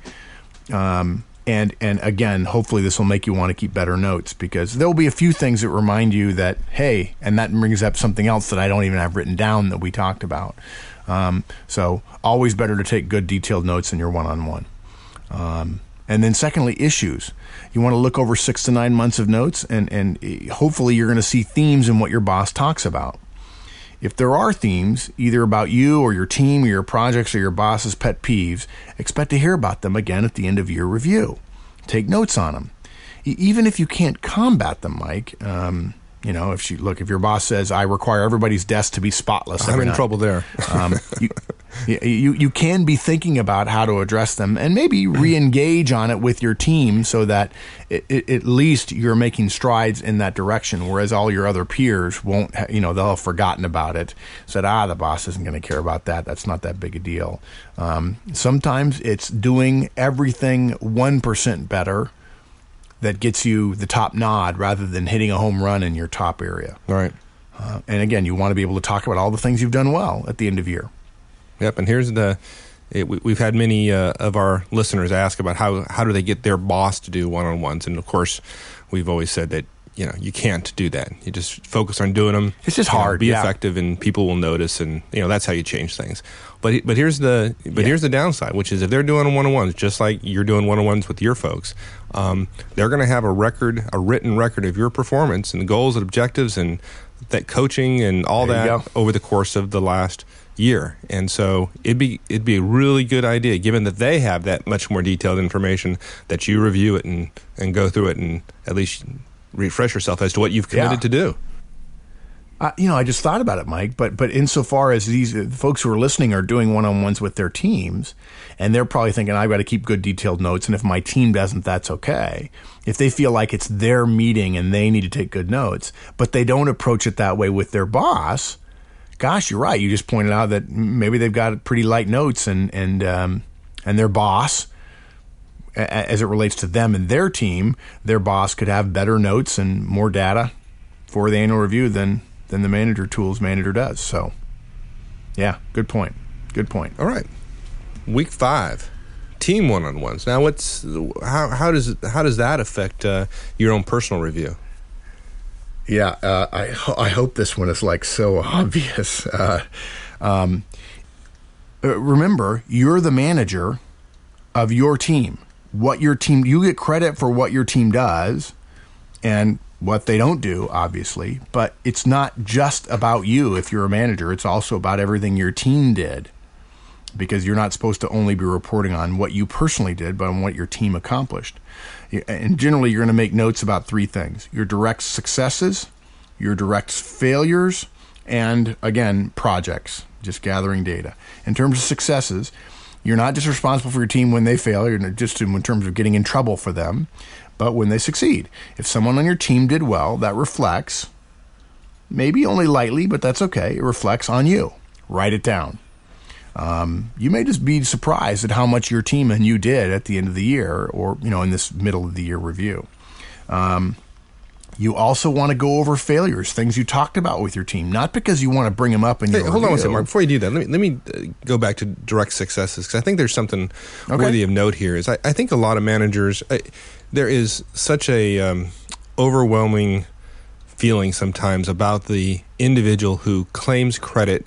Um, and and again, hopefully this will make you want to keep better notes because there will be a few things that remind you that hey, and that brings up something else that I don't even have written down that we talked about. Um, so always better to take good detailed notes in your one on one. And then secondly, issues. You want to look over six to nine months of notes, and and hopefully you're going to see themes in what your boss talks about. If there are themes, either about you or your team or your projects or your boss's pet peeves, expect to hear about them again at the end of your review. Take notes on them. Even if you can't combat them, Mike, um, you know, if she look, if your boss says, "I require everybody's desk to be spotless," I'm in night," trouble there. um, you, you you can be thinking about how to address them and maybe re-engage on it with your team so that it, it, at least you're making strides in that direction whereas all your other peers won't ha- you know they'll have forgotten about it said ah the boss isn't going to care about that. That's not that big a deal. Um, sometimes it's doing everything 1% better that gets you the top nod rather than hitting a home run in your top area right. uh, and again you want to be able to talk about all the things you've done well at the end of year Yep, and here's the. It, we, we've had many uh, of our listeners ask about how how do they get their boss to do one on ones, and of course, we've always said that you know you can't do that. You just focus on doing them. It's just you know, hard, be yeah. effective, and people will notice, and you know that's how you change things. But but here's the but Yeah. here's the downside, which is if they're doing one on ones, just like you're doing one on ones with your folks, um, they're going to have a record, a written record of your performance and goals and objectives and that coaching and all There that over the course of the last year. And so it'd be it'd be a really good idea, given that they have that much more detailed information, that you review it and and go through it and at least refresh yourself as to what you've committed Yeah. to do. Uh, you know, I just thought about it, Mike. But but insofar as these uh, folks who are listening are doing one on ones with their teams, and they're probably thinking, I've got to keep good detailed notes, and if my team doesn't, that's okay. If they feel like it's their meeting and they need to take good notes, but they don't approach it that way with their boss, gosh, you're right. You just pointed out that maybe they've got pretty light notes, and and um, and their boss as it relates to them and their team, their boss could have better notes and more data for the annual review than than the manager tools manager does. So, yeah, good point. Good point. All right, week five, team one on ones. Now, what's how how does how does that affect uh, your own personal review? Yeah, uh, I I hope this one is like so obvious. Uh, um, uh, remember, you're the manager of your team. What your team you get credit for what your team does, and what they don't do, obviously. But it's not just about you. If you're a manager, it's also about everything your team did. Because you're not supposed to only be reporting on what you personally did, but on what your team accomplished. And generally, you're going to make notes about three things your direct successes, your direct failures, and again, projects, just gathering data. In terms of successes, you're not just responsible for your team when they fail, you're just in terms of getting in trouble for them, but when they succeed. If someone on your team did well, that reflects, maybe only lightly, but that's okay, it reflects on you. Write it down. Um, you may just be surprised at how much your team and you did at the end of the year or you know in this middle of the year review um, you also want to go over failures things you talked about with your team not because you want to bring them up in Hey, your hold on one review. second, Mark. Before you do that, let me let me uh, go back to direct successes because I think there's something Okay. worthy of note here. Is I, I think a lot of managers I, there is such a um, overwhelming feeling sometimes about the individual who claims credit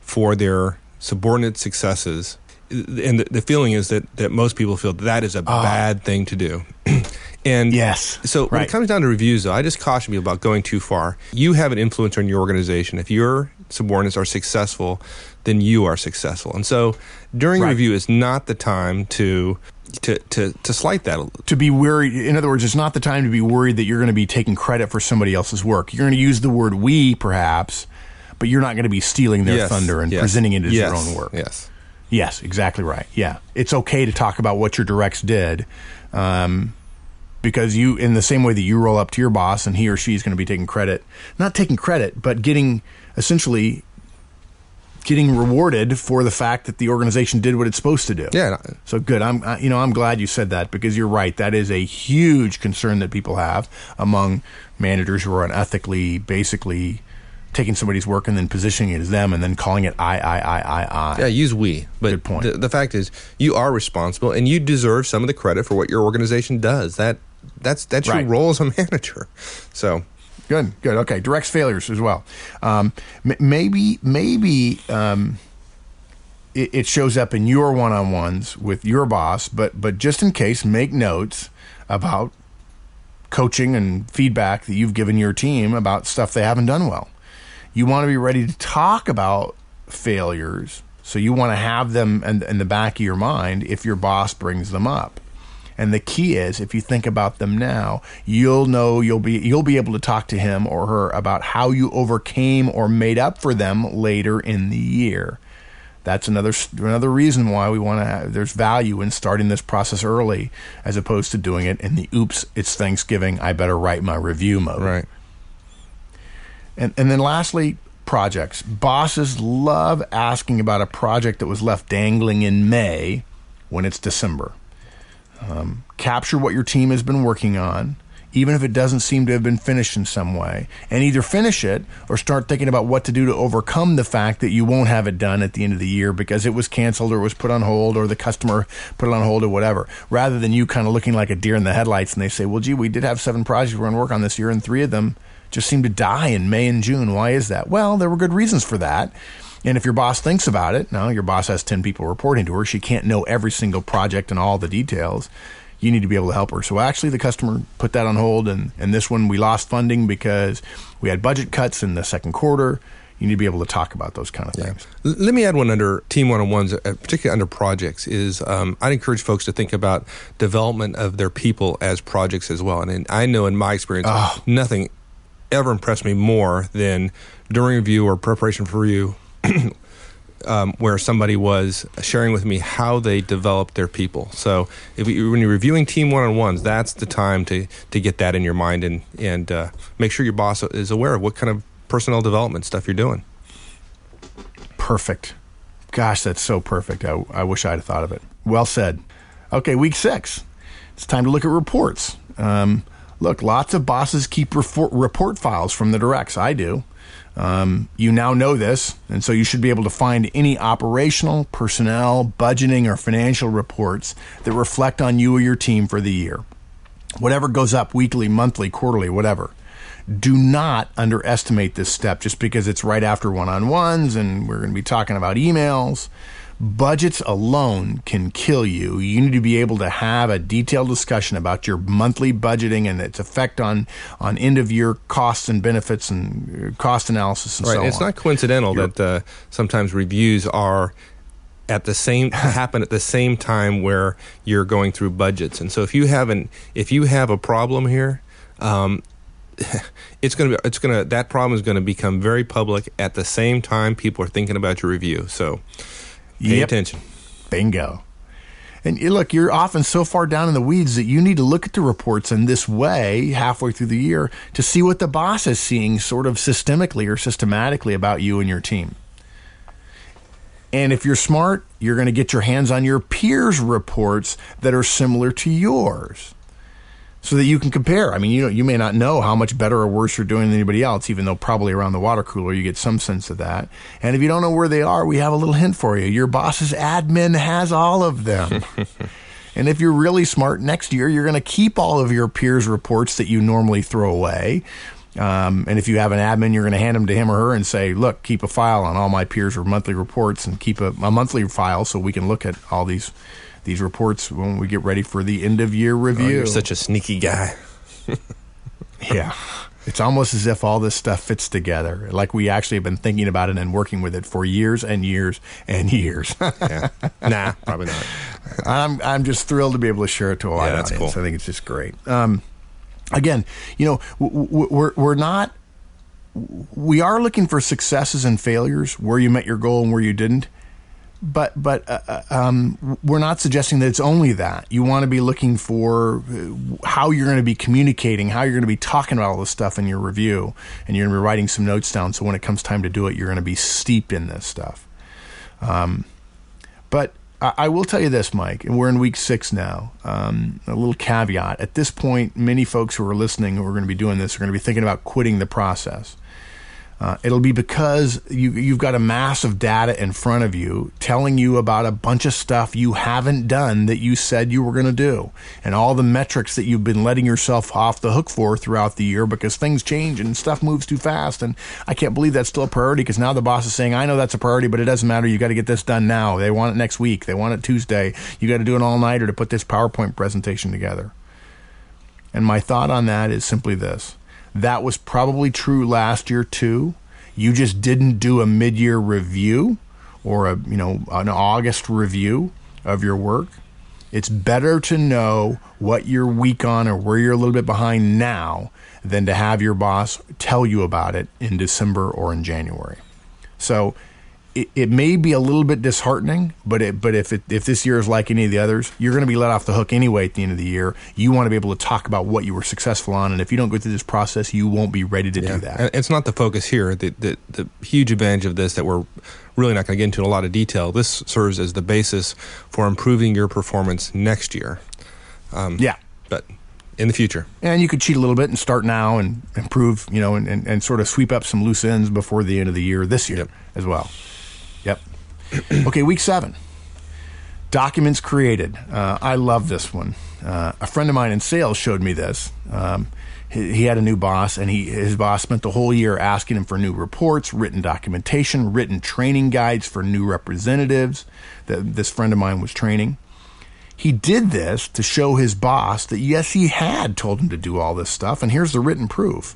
for their subordinate successes, and the, the feeling is that that most people feel that, that is a bad thing to do. and Yes, so when it comes down to reviews, though, I just caution people about going too far. You have an influence on your organization. If your subordinates are successful, then you are successful. And so during Right. review is not the time to to to to slight that. to be worried. In other words, it's not the time to be worried that you're going to be taking credit for somebody else's work. You're going to use the word we, perhaps, but you're not going to be stealing their Yes, thunder and yes, presenting it as yes, your own work. Yes. Yes, exactly right. Yeah, it's okay to talk about what your directs did, um, because you, in the same way that you roll up to your boss and he or she is going to be taking credit, not taking credit, but getting essentially getting rewarded for the fact that the organization did what it's supposed to do. Yeah. So good. I'm, uh, you know, I'm glad you said that because you're right. That is a huge concern that people have among managers who are unethically, basically taking somebody's work and then positioning it as them and then calling it I, I, I, I, I. Yeah, use we. But Good point. The, the fact is, you are responsible, and you deserve some of the credit for what your organization does. That that's that's Right. your role as a manager. So Good, good. Okay, directs failures as well. Um, m- maybe, maybe um, it, it shows up in your one-on-ones with your boss, but but just in case, make notes about coaching and feedback that you've given your team about stuff they haven't done well. You want to be ready to talk about failures, so you want to have them in, in the back of your mind if your boss brings them up. And the key is if you think about them now, you'll know you'll be you'll be able to talk to him or her about how you overcame or made up for them later in the year. That's another another reason why we want to have there's value in starting this process early as opposed to doing it in the oops, it's Thanksgiving, I better write my review mode. right. And and then lastly, projects. Bosses love asking about a project that was left dangling in May when it's December. Um, capture what your team has been working on, even if it doesn't seem to have been finished in some way, and either finish it or start thinking about what to do to overcome the fact that you won't have it done at the end of the year because it was canceled or it was put on hold or the customer put it on hold or whatever. Rather than you kind of looking like a deer in the headlights and they say, well, gee, we did have seven projects we're going to work on this year, and three of them just seemed to die in May and June. Why is that? Well, there were good reasons for that. And if your boss thinks about it, now your boss has 10 people reporting to her. She can't know every single project and all the details. You need to be able to help her. So actually, the customer put that on hold. And, and this one, we lost funding because we had budget cuts in the second quarter. You need to be able to talk about those kind of things. L- Let me add one under team one on ones, uh, particularly under projects. Is um, I'd encourage folks to think about development of their people as projects as well. And, in, I know in my experience, Oh. nothing ever impressed me more than during review or preparation for review. Um, where somebody was sharing with me how they developed their people. So, if you, when you're reviewing team one-on-ones, that's the time to to get that in your mind and and uh, make sure your boss is aware of what kind of personnel development stuff you're doing. Perfect. Gosh, that's so perfect. I, I wish I'd have thought of it. Well said. Okay, week six. It's time to look at reports. Um, look, lots of bosses keep report files from the directs. I do. Um, you now know this, and so you should be able to find any operational, personnel, budgeting, or financial reports that reflect on you or your team for the year. Whatever goes up weekly, monthly, quarterly, whatever. Do not underestimate this step just because it's right after one on ones and we're going to be talking about emails. Budgets alone can kill you. You need to be able to have a detailed discussion about your monthly budgeting and its effect on, on end of year costs and benefits and uh, cost analysis and Right. so and it's on. not coincidental You're- that uh, sometimes reviews are at the same happen at the same time where you're going through budgets. And so if you haven't if you have a problem here, um, it's going to be it's going to that problem is going to become very public at the same time people are thinking about your review. So pay Yep. attention. Bingo. And look, you're often so far down in the weeds that you need to look at the reports in this way halfway through the year to see what the boss is seeing sort of systemically or systematically about you and your team. And if you're smart, you're going to get your hands on your peers' reports that are similar to yours so that you can compare. I mean, you know, you may not know how much better or worse you're doing than anybody else, even though probably around the water cooler you get some sense of that. And if you don't know where they are, we have a little hint for you. Your boss's admin has all of them. and if you're really smart, next year you're going to keep all of your peers' reports that you normally throw away. Um, and if you have an admin, you're going to hand them to him or her and say, "Look, keep a file on all my peers' or monthly reports, and keep a, a monthly file so we can look at all these these reports when we get ready for the end of year Oh, review." you're such a sneaky guy. Yeah. It's almost as if all this stuff fits together, like we actually have been thinking about it and working with it for years and years and years. yeah. Nah, probably not. I'm I'm just thrilled to be able to share it to a wide Yeah, that's audience. cool. I think it's just great. Um, again, you know, w- w- we're we're not. We are looking for successes and failures where you met your goal and where you didn't. But but uh, uh, um, we're not suggesting that it's only that. You want to be looking for uh, how you're going to be communicating, how you're going to be talking about all this stuff in your review, and you're going to be writing some notes down. So when it comes time to do it, you're going to be steeped in this stuff. But I, I will tell you this, Mike, and we're in week six now. Um, a little caveat: at this point, many folks who are listening who are going to be doing this are going to be thinking about quitting the process. Uh, it'll be because you, you've got a mass of data in front of you telling you about a bunch of stuff you haven't done that you said you were going to do, and all the metrics that you've been letting yourself off the hook for throughout the year because things change and stuff moves too fast. And I can't believe that's still a priority because now the boss is saying, I know that's a priority, but it doesn't matter. You got to get this done now. They want it next week. They want it Tuesday. You got to do an all nighter to put this PowerPoint presentation together. And my thought on that is simply this that was probably true last year too. You just didn't do a mid year review or a you know an August review of your work. It's better to know what you're weak on or where you're a little bit behind now than to have your boss tell you about it in December or in January. So it, it may be a little bit disheartening, but it, but if it, if this year is like any of the others, you're going to be let off the hook anyway at the end of the year. You want to be able to talk about what you were successful on, and if you don't go through this process, you won't be ready to do that. And it's not the focus here. The, the, the huge advantage of this that we're really not going to get into in a lot of detail. This serves as the basis for improving your performance next year. Um, yeah. But in the future. And you could cheat a little bit and start now and improve, you know, and, and, and sort of sweep up some loose ends before the end of the year this year Yep. as well. Yep. okay, week seven. Documents created. Uh, I love this one. Uh, a friend of mine in sales showed me this. Um, he, he had a new boss, and he his boss spent the whole year asking him for new reports, written documentation, written training guides for new representatives that this friend of mine was training. He did this to show his boss that yes, he had told him to do all this stuff, and here's the written proof.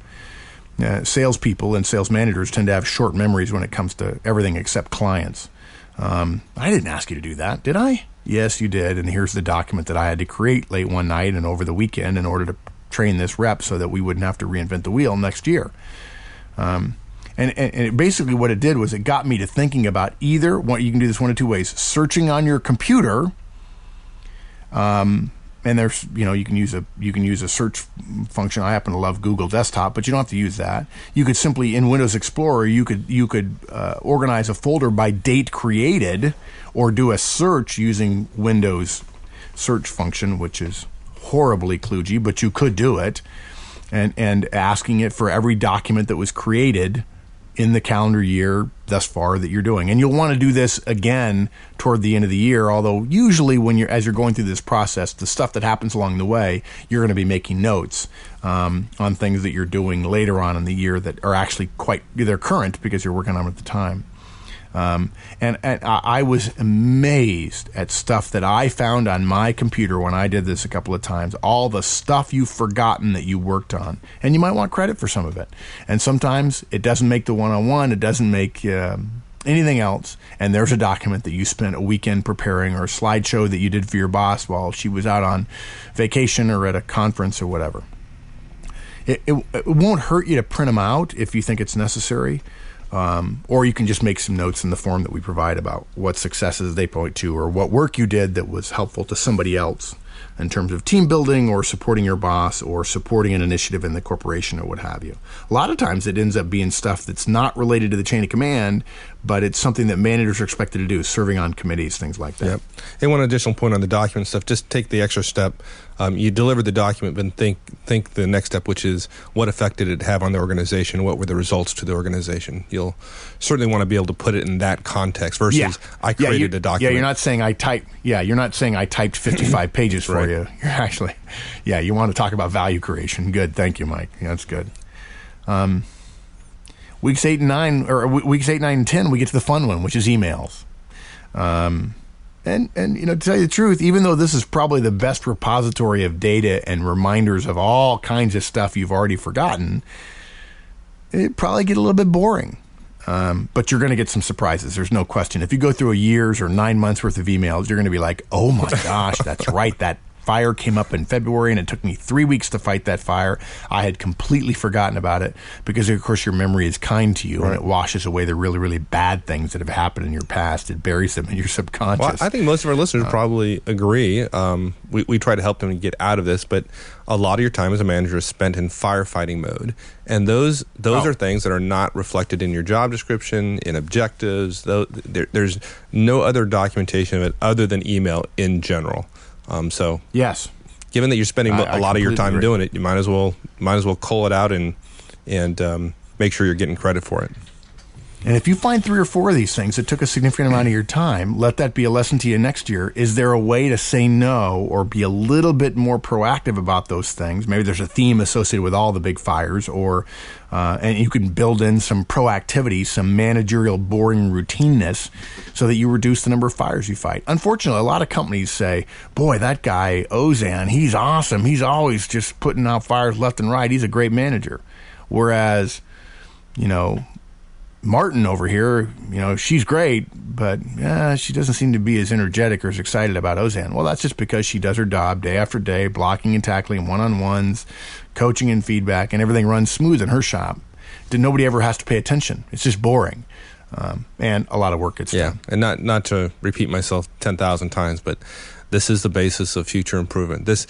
Uh, salespeople and sales managers tend to have short memories when it comes to everything except clients. Um, I didn't ask you to do that, did I? Yes, you did. And here's the document that I had to create late one night and over the weekend in order to train this rep so that we wouldn't have to reinvent the wheel next year. Um, and, and, and basically, what it did was it got me to thinking about either one. You can do this one of two ways: searching on your computer um, and there's you know you can use a you can use a search function. I happen to love Google Desktop, but you don't have to use that. You could simply in Windows Explorer you could you could uh, organize a folder by date created, or do a search using Windows search function, which is horribly kludgy, but you could do it, and and asking it for every document that was created in the calendar year thus far that you're doing. And you'll want to do this again toward the end of the year, although usually when you're as you're going through this process, the stuff that happens along the way, you're going to be making notes um, on things that you're doing later on in the year that are actually quite they're current because you're working on them at the time. Um, and, and I was amazed at stuff that I found on my computer when I did this a couple of times. All the stuff you've forgotten that you worked on, and you might want credit for some of it. And sometimes it doesn't make the one-on-one. It doesn't make um, anything else. And there's a document that you spent a weekend preparing, or a slideshow that you did for your boss while she was out on vacation or at a conference or whatever. It, it, it won't hurt you to print them out if you think it's necessary. Um, or you can just make some notes in the form that we provide about what successes they point to or what work you did that was helpful to somebody else in terms of team building or supporting your boss or supporting an initiative in the corporation or what have you. A lot of times it ends up being stuff that's not related to the chain of command, but it's something that managers are expected to do, serving on committees, things like that. Yep. And one additional point on the document stuff, just take the extra step. Um, you deliver the document, but think think the next step, which is what effect did it have on the organization? What were the results to the organization? You'll certainly want to be able to put it in that context versus I created you, a document. Yeah, you're not saying I type. Yeah, you're not saying I typed 55 pages for Right. you. You're actually, yeah, you want to talk about value creation. Good, thank you, Mike. Yeah, that's good. Um, weeks eight and nine, or weeks eight, nine, and ten, we get to the fun one, which is emails. Um, and and you know to tell you the truth, even though this is probably the best repository of data and reminders of all kinds of stuff you've already forgotten, it probably get a little bit boring. Um, but you're going to get some surprises. There's no question. If you go through a year's or nine months worth of emails, you're going to be like, "Oh my gosh, that's right. That fire came up in February and it took me three weeks to fight that fire. I had completely forgotten about it because, of course, your memory is kind to you right. and it washes away the really, really bad things that have happened in your past. It buries them in your subconscious. Well, I think most of our listeners uh, probably agree. Um, we, we try to help them get out of this, but a lot of your time as a manager is spent in firefighting mode. And those those oh. are things that are not reflected in your job description, in objectives. Though there, there's no other documentation of it other than email in general. Um, so yes, given that you're spending I, a lot of your time agree. doing it, you might as well might as well cull it out and and um, make sure you're getting credit for it. And if you find three or four of these things that took a significant amount of your time, let that be a lesson to you next year. Is there a way to say no or be a little bit more proactive about those things? Maybe there's a theme associated with all the big fires, or uh, and you can build in some proactivity, some managerial boring routineness, so that you reduce the number of fires you fight. Unfortunately, a lot of companies say, "Boy, that guy Auzenne, he's awesome. He's always just putting out fires left and right. He's a great manager." Whereas, you know, Martin over here, you know, she's great, but uh, she doesn't seem to be as energetic or as excited about Auzenne. Well, that's just because she does her job day after day, blocking and tackling, one on ones, coaching and feedback, and everything runs smooth in her shop. Then nobody ever has to pay attention. It's just boring. Um, and a lot of work gets yeah, done. and not not to repeat myself ten thousand times, but this is the basis of future improvement. This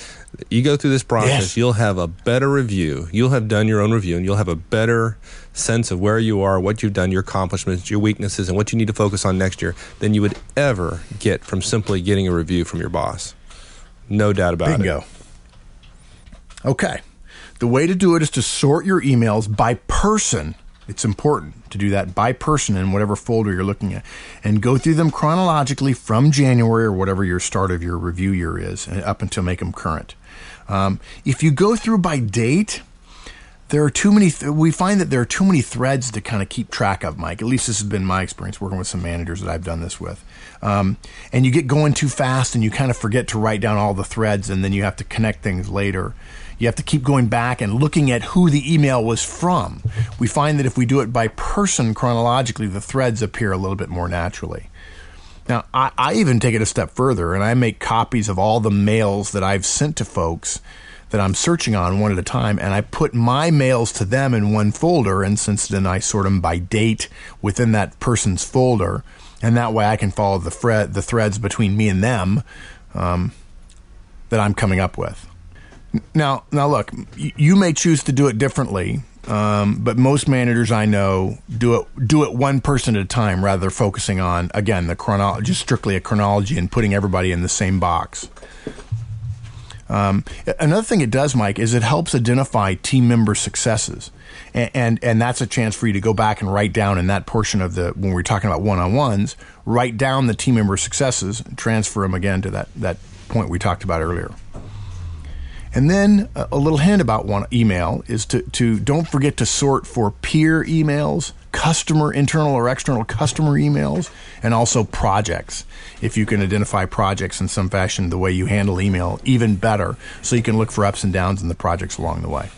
you go through this process, yes. you'll have a better review. You'll have done your own review, and you'll have a better sense of where you are, what you've done, your accomplishments, your weaknesses, and what you need to focus on next year than you would ever get from simply getting a review from your boss. No doubt about Bingo. it. Bingo. Okay. The way to do it is to sort your emails by person it's important to do that by person in whatever folder you're looking at and go through them chronologically from January or whatever your start of your review year is up until make them current. Um, if you go through by date, there are too many, th- we find that there are too many threads to kind of keep track of, Mike. At least this has been my experience working with some managers that I've done this with. Um, and you get going too fast and you kind of forget to write down all the threads and then you have to connect things later you have to keep going back and looking at who the email was from. We find that if we do it by person chronologically, the threads appear a little bit more naturally. Now, I, I even take it a step further and I make copies of all the mails that I've sent to folks that I'm searching on one at a time, and I put my mails to them in one folder, and since then I sort them by date within that person's folder, and that way I can follow the thread, the threads between me and them um, that I'm coming up with. Now, now look, you may choose to do it differently, um, but most managers I know do it do it one person at a time, rather focusing on again the chronology, just strictly a chronology, and putting everybody in the same box. Um, another thing it does, Mike, is it helps identify team member successes, and, and, and that's a chance for you to go back and write down in that portion of the when we're talking about one on ones, write down the team member successes, and transfer them again to that that point we talked about earlier. And then a little hint about one email is to, to don't forget to sort for peer emails, customer, internal or external customer emails, and also projects. If you can identify projects in some fashion, the way you handle email, even better, so you can look for ups and downs in the projects along the way.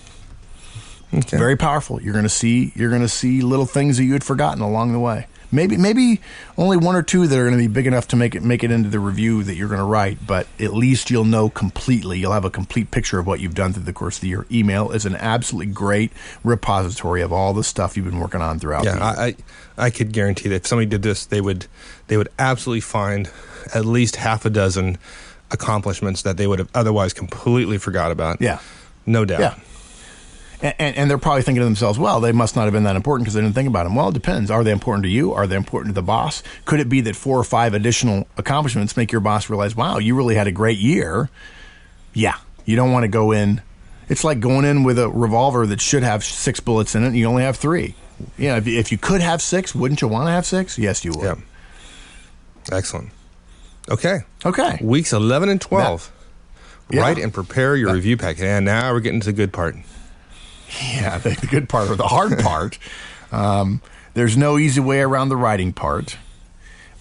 Okay. Very powerful. You're going to see you're going to see little things that you had forgotten along the way. Maybe maybe only one or two that are going to be big enough to make it make it into the review that you're going to write, but at least you'll know completely. You'll have a complete picture of what you've done through the course of the year. Email is an absolutely great repository of all the stuff you've been working on throughout. Yeah, I I could guarantee that if somebody did this, they would they would absolutely find at least half a dozen accomplishments that they would have otherwise completely forgot about. Yeah, no doubt. Yeah. And, and, they're probably thinking to themselves, well, they must not have been that important because they didn't think about them. Well, it depends. Are they important to you? Are they important to the boss? Could it be that four or five additional accomplishments make your boss realize, wow, you really had a great year? Yeah. You don't want to go in. It's like going in with a revolver that should have six bullets in it and you only have three. You know, if, if you could have six, wouldn't you want to have six? Yes, you would. Yeah. Excellent. Okay. Okay. Weeks 11 and 12. That, Write and prepare your that, review packet. And now we're getting to the good part. Yeah, the, the good part or the hard part. Um, there's no easy way around the writing part.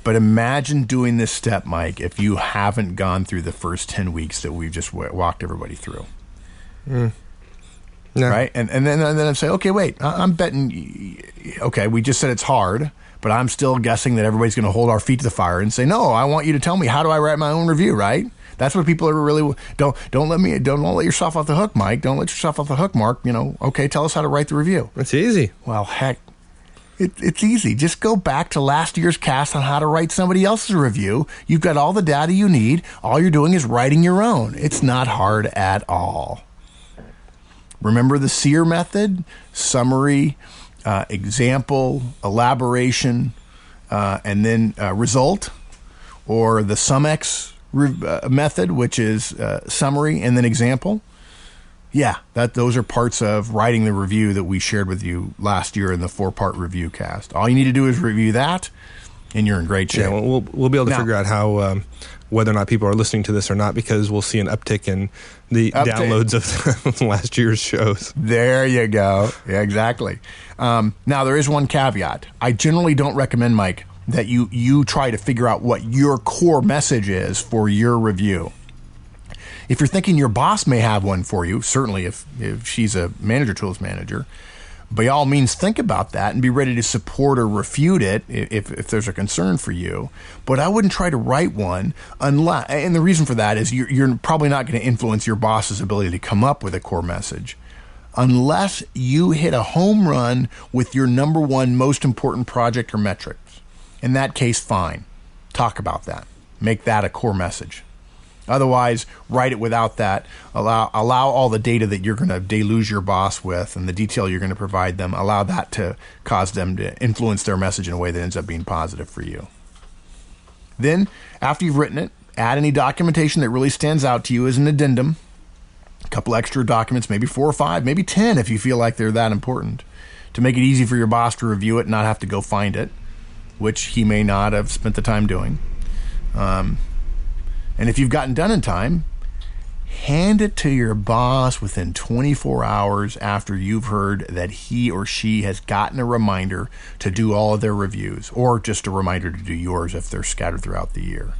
But imagine doing this step, Mike, if you haven't gone through the first 10 weeks that we've just w- walked everybody through. No. Right? And, and then and then I say, okay, wait, I- I'm betting, okay, we just said it's hard, but I'm still guessing that everybody's going to hold our feet to the fire and say, no, I want you to tell me how do I write my own review, right? That's what people are really don't don't let me don't, don't let yourself off the hook, Mike. Don't let yourself off the hook, Mark. You know, okay, tell us how to write the review. It's easy. Well, heck, it, it's easy. Just go back to last year's cast on how to write somebody else's review. You've got all the data you need. All you're doing is writing your own. It's not hard at all. Remember the SEER method summary, uh, example, elaboration, uh, and then uh, result, or the SumX re- uh, method, which is uh, summary and then example. Yeah, that those are parts of writing the review that we shared with you last year in the four part review cast. All you need to do is review that, and you're in great shape. Yeah, we'll, we'll, we'll be able to Now- figure out how um, whether or not people are listening to this or not because we'll see an uptick in the Uptick. downloads of last year's shows. There you go. Yeah, exactly. Um, now there is one caveat. I generally don't recommend, Mike, that you you try to figure out what your core message is for your review. If you're thinking your boss may have one for you, certainly if if she's a manager tools manager, by all means think about that and be ready to support or refute it if if there's a concern for you. But I wouldn't try to write one unless, and the reason for that is you're, you're probably not going to influence your boss's ability to come up with a core message unless you hit a home run with your number one most important project or metrics. In that case, fine. Talk about that. Make that a core message. Otherwise, write it without that. Allow allow all the data that you're going to deluge your boss with and the detail you're going to provide them. Allow that to cause them to influence their message in a way that ends up being positive for you. Then, after you've written it, add any documentation that really stands out to you as an addendum. A couple extra documents, maybe four or five, maybe ten if you feel like they're that important, to make it easy for your boss to review it and not have to go find it, which he may not have spent the time doing. Um, and if you've gotten done in time, hand it to your boss within 24 hours after you've heard that he or she has gotten a reminder to do all of their reviews, or just a reminder to do yours if they're scattered throughout the year.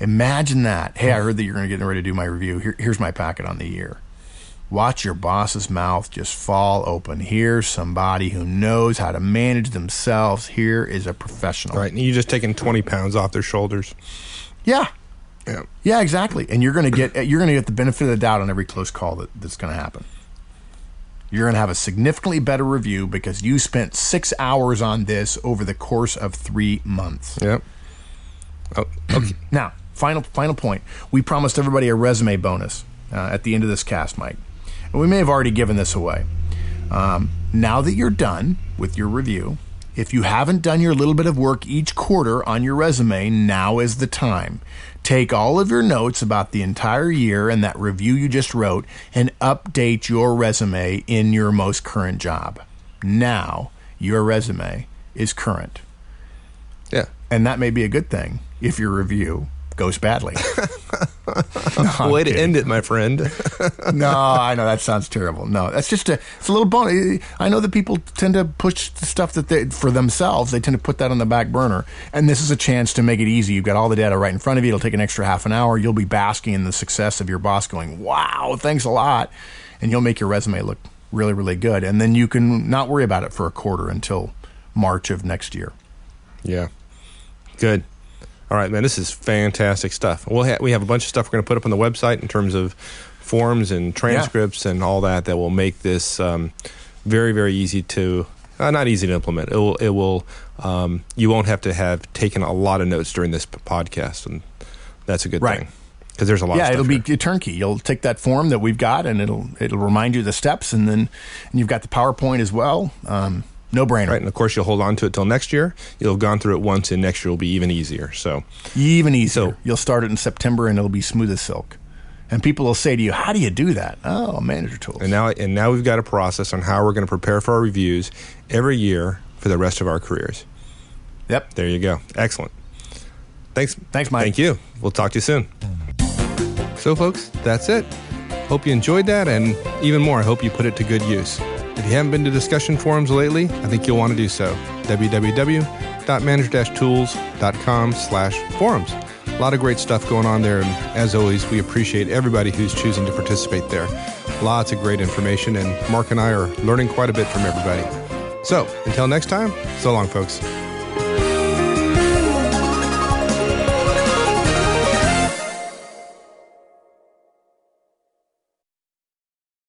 Imagine that. Hey, I heard that you're going to get ready to do my review. Here, here's my packet on the year. Watch your boss's mouth just fall open. Here's somebody who knows how to manage themselves. Here is a professional. Right. And you're just taking 20 pounds off their shoulders. Yeah. Yeah. Yeah, exactly. And you're going to get you're going to get the benefit of the doubt on every close call that, that's going to happen. You're going to have a significantly better review because you spent six hours on this over the course of three months. Yep. Oh, okay. Now, final final point. We promised everybody a resume bonus uh, at the end of this cast, Mike. And we may have already given this away. Um, now that you're done with your review, if you haven't done your little bit of work each quarter on your resume, now is the time. Take all of your notes about the entire year and that review you just wrote and update your resume in your most current job. Now, your resume is current. yeah. And that may be a good thing if your review goes badly. No, Way to end it, my friend. no, I know that sounds terrible. No, that's just a it's a little bonus. I know that people tend to push the stuff that they for themselves. They tend to put that on the back burner, and this is a chance to make it easy. You've got all the data right in front of you. It'll take an extra half an hour. You'll be basking in the success of your boss, going, "Wow, thanks a lot," and you'll make your resume look really, really good. And then you can not worry about it for a quarter until March of next year. yeah. Good. All right, man. This is fantastic stuff. We'll ha- we have a bunch of stuff we're going to put up on the website in terms of forms and transcripts and all that that will make this um, very, very easy to. Uh, not easy to implement. It will. It will. Um, you won't have to have taken a lot of notes during this p- podcast, and that's a good Right. thing because there's a lot. yeah, of stuff it'll here. be turnkey. You'll take that form that we've got, and it'll it'll remind you the steps, and then and you've got the PowerPoint as well. Um, no brainer. right, and of course you'll hold on to it till next year. You'll have gone through it once, and next year will be even easier. So, Even easier. So- You'll start it in September, and it'll be smooth as silk. And people will say to you, "How do you do that?" Oh, manager tools. and now and now we've got a process on how we're going to prepare for our reviews every year for the rest of our careers. yep. There you go. Excellent. Thanks. Thanks, Mike. Thank you. We'll talk to you soon. So, folks, that's it. Hope you enjoyed that, and even more, I hope you put it to good use. You haven't been to discussion forums lately, I think you'll want to do so. www.manager-tools.com slash forums. A lot of great stuff going on there, and as always, we appreciate everybody who's choosing to participate there. Lots of great information, and Mark and I are learning quite a bit from everybody. So, until next time, so long, folks.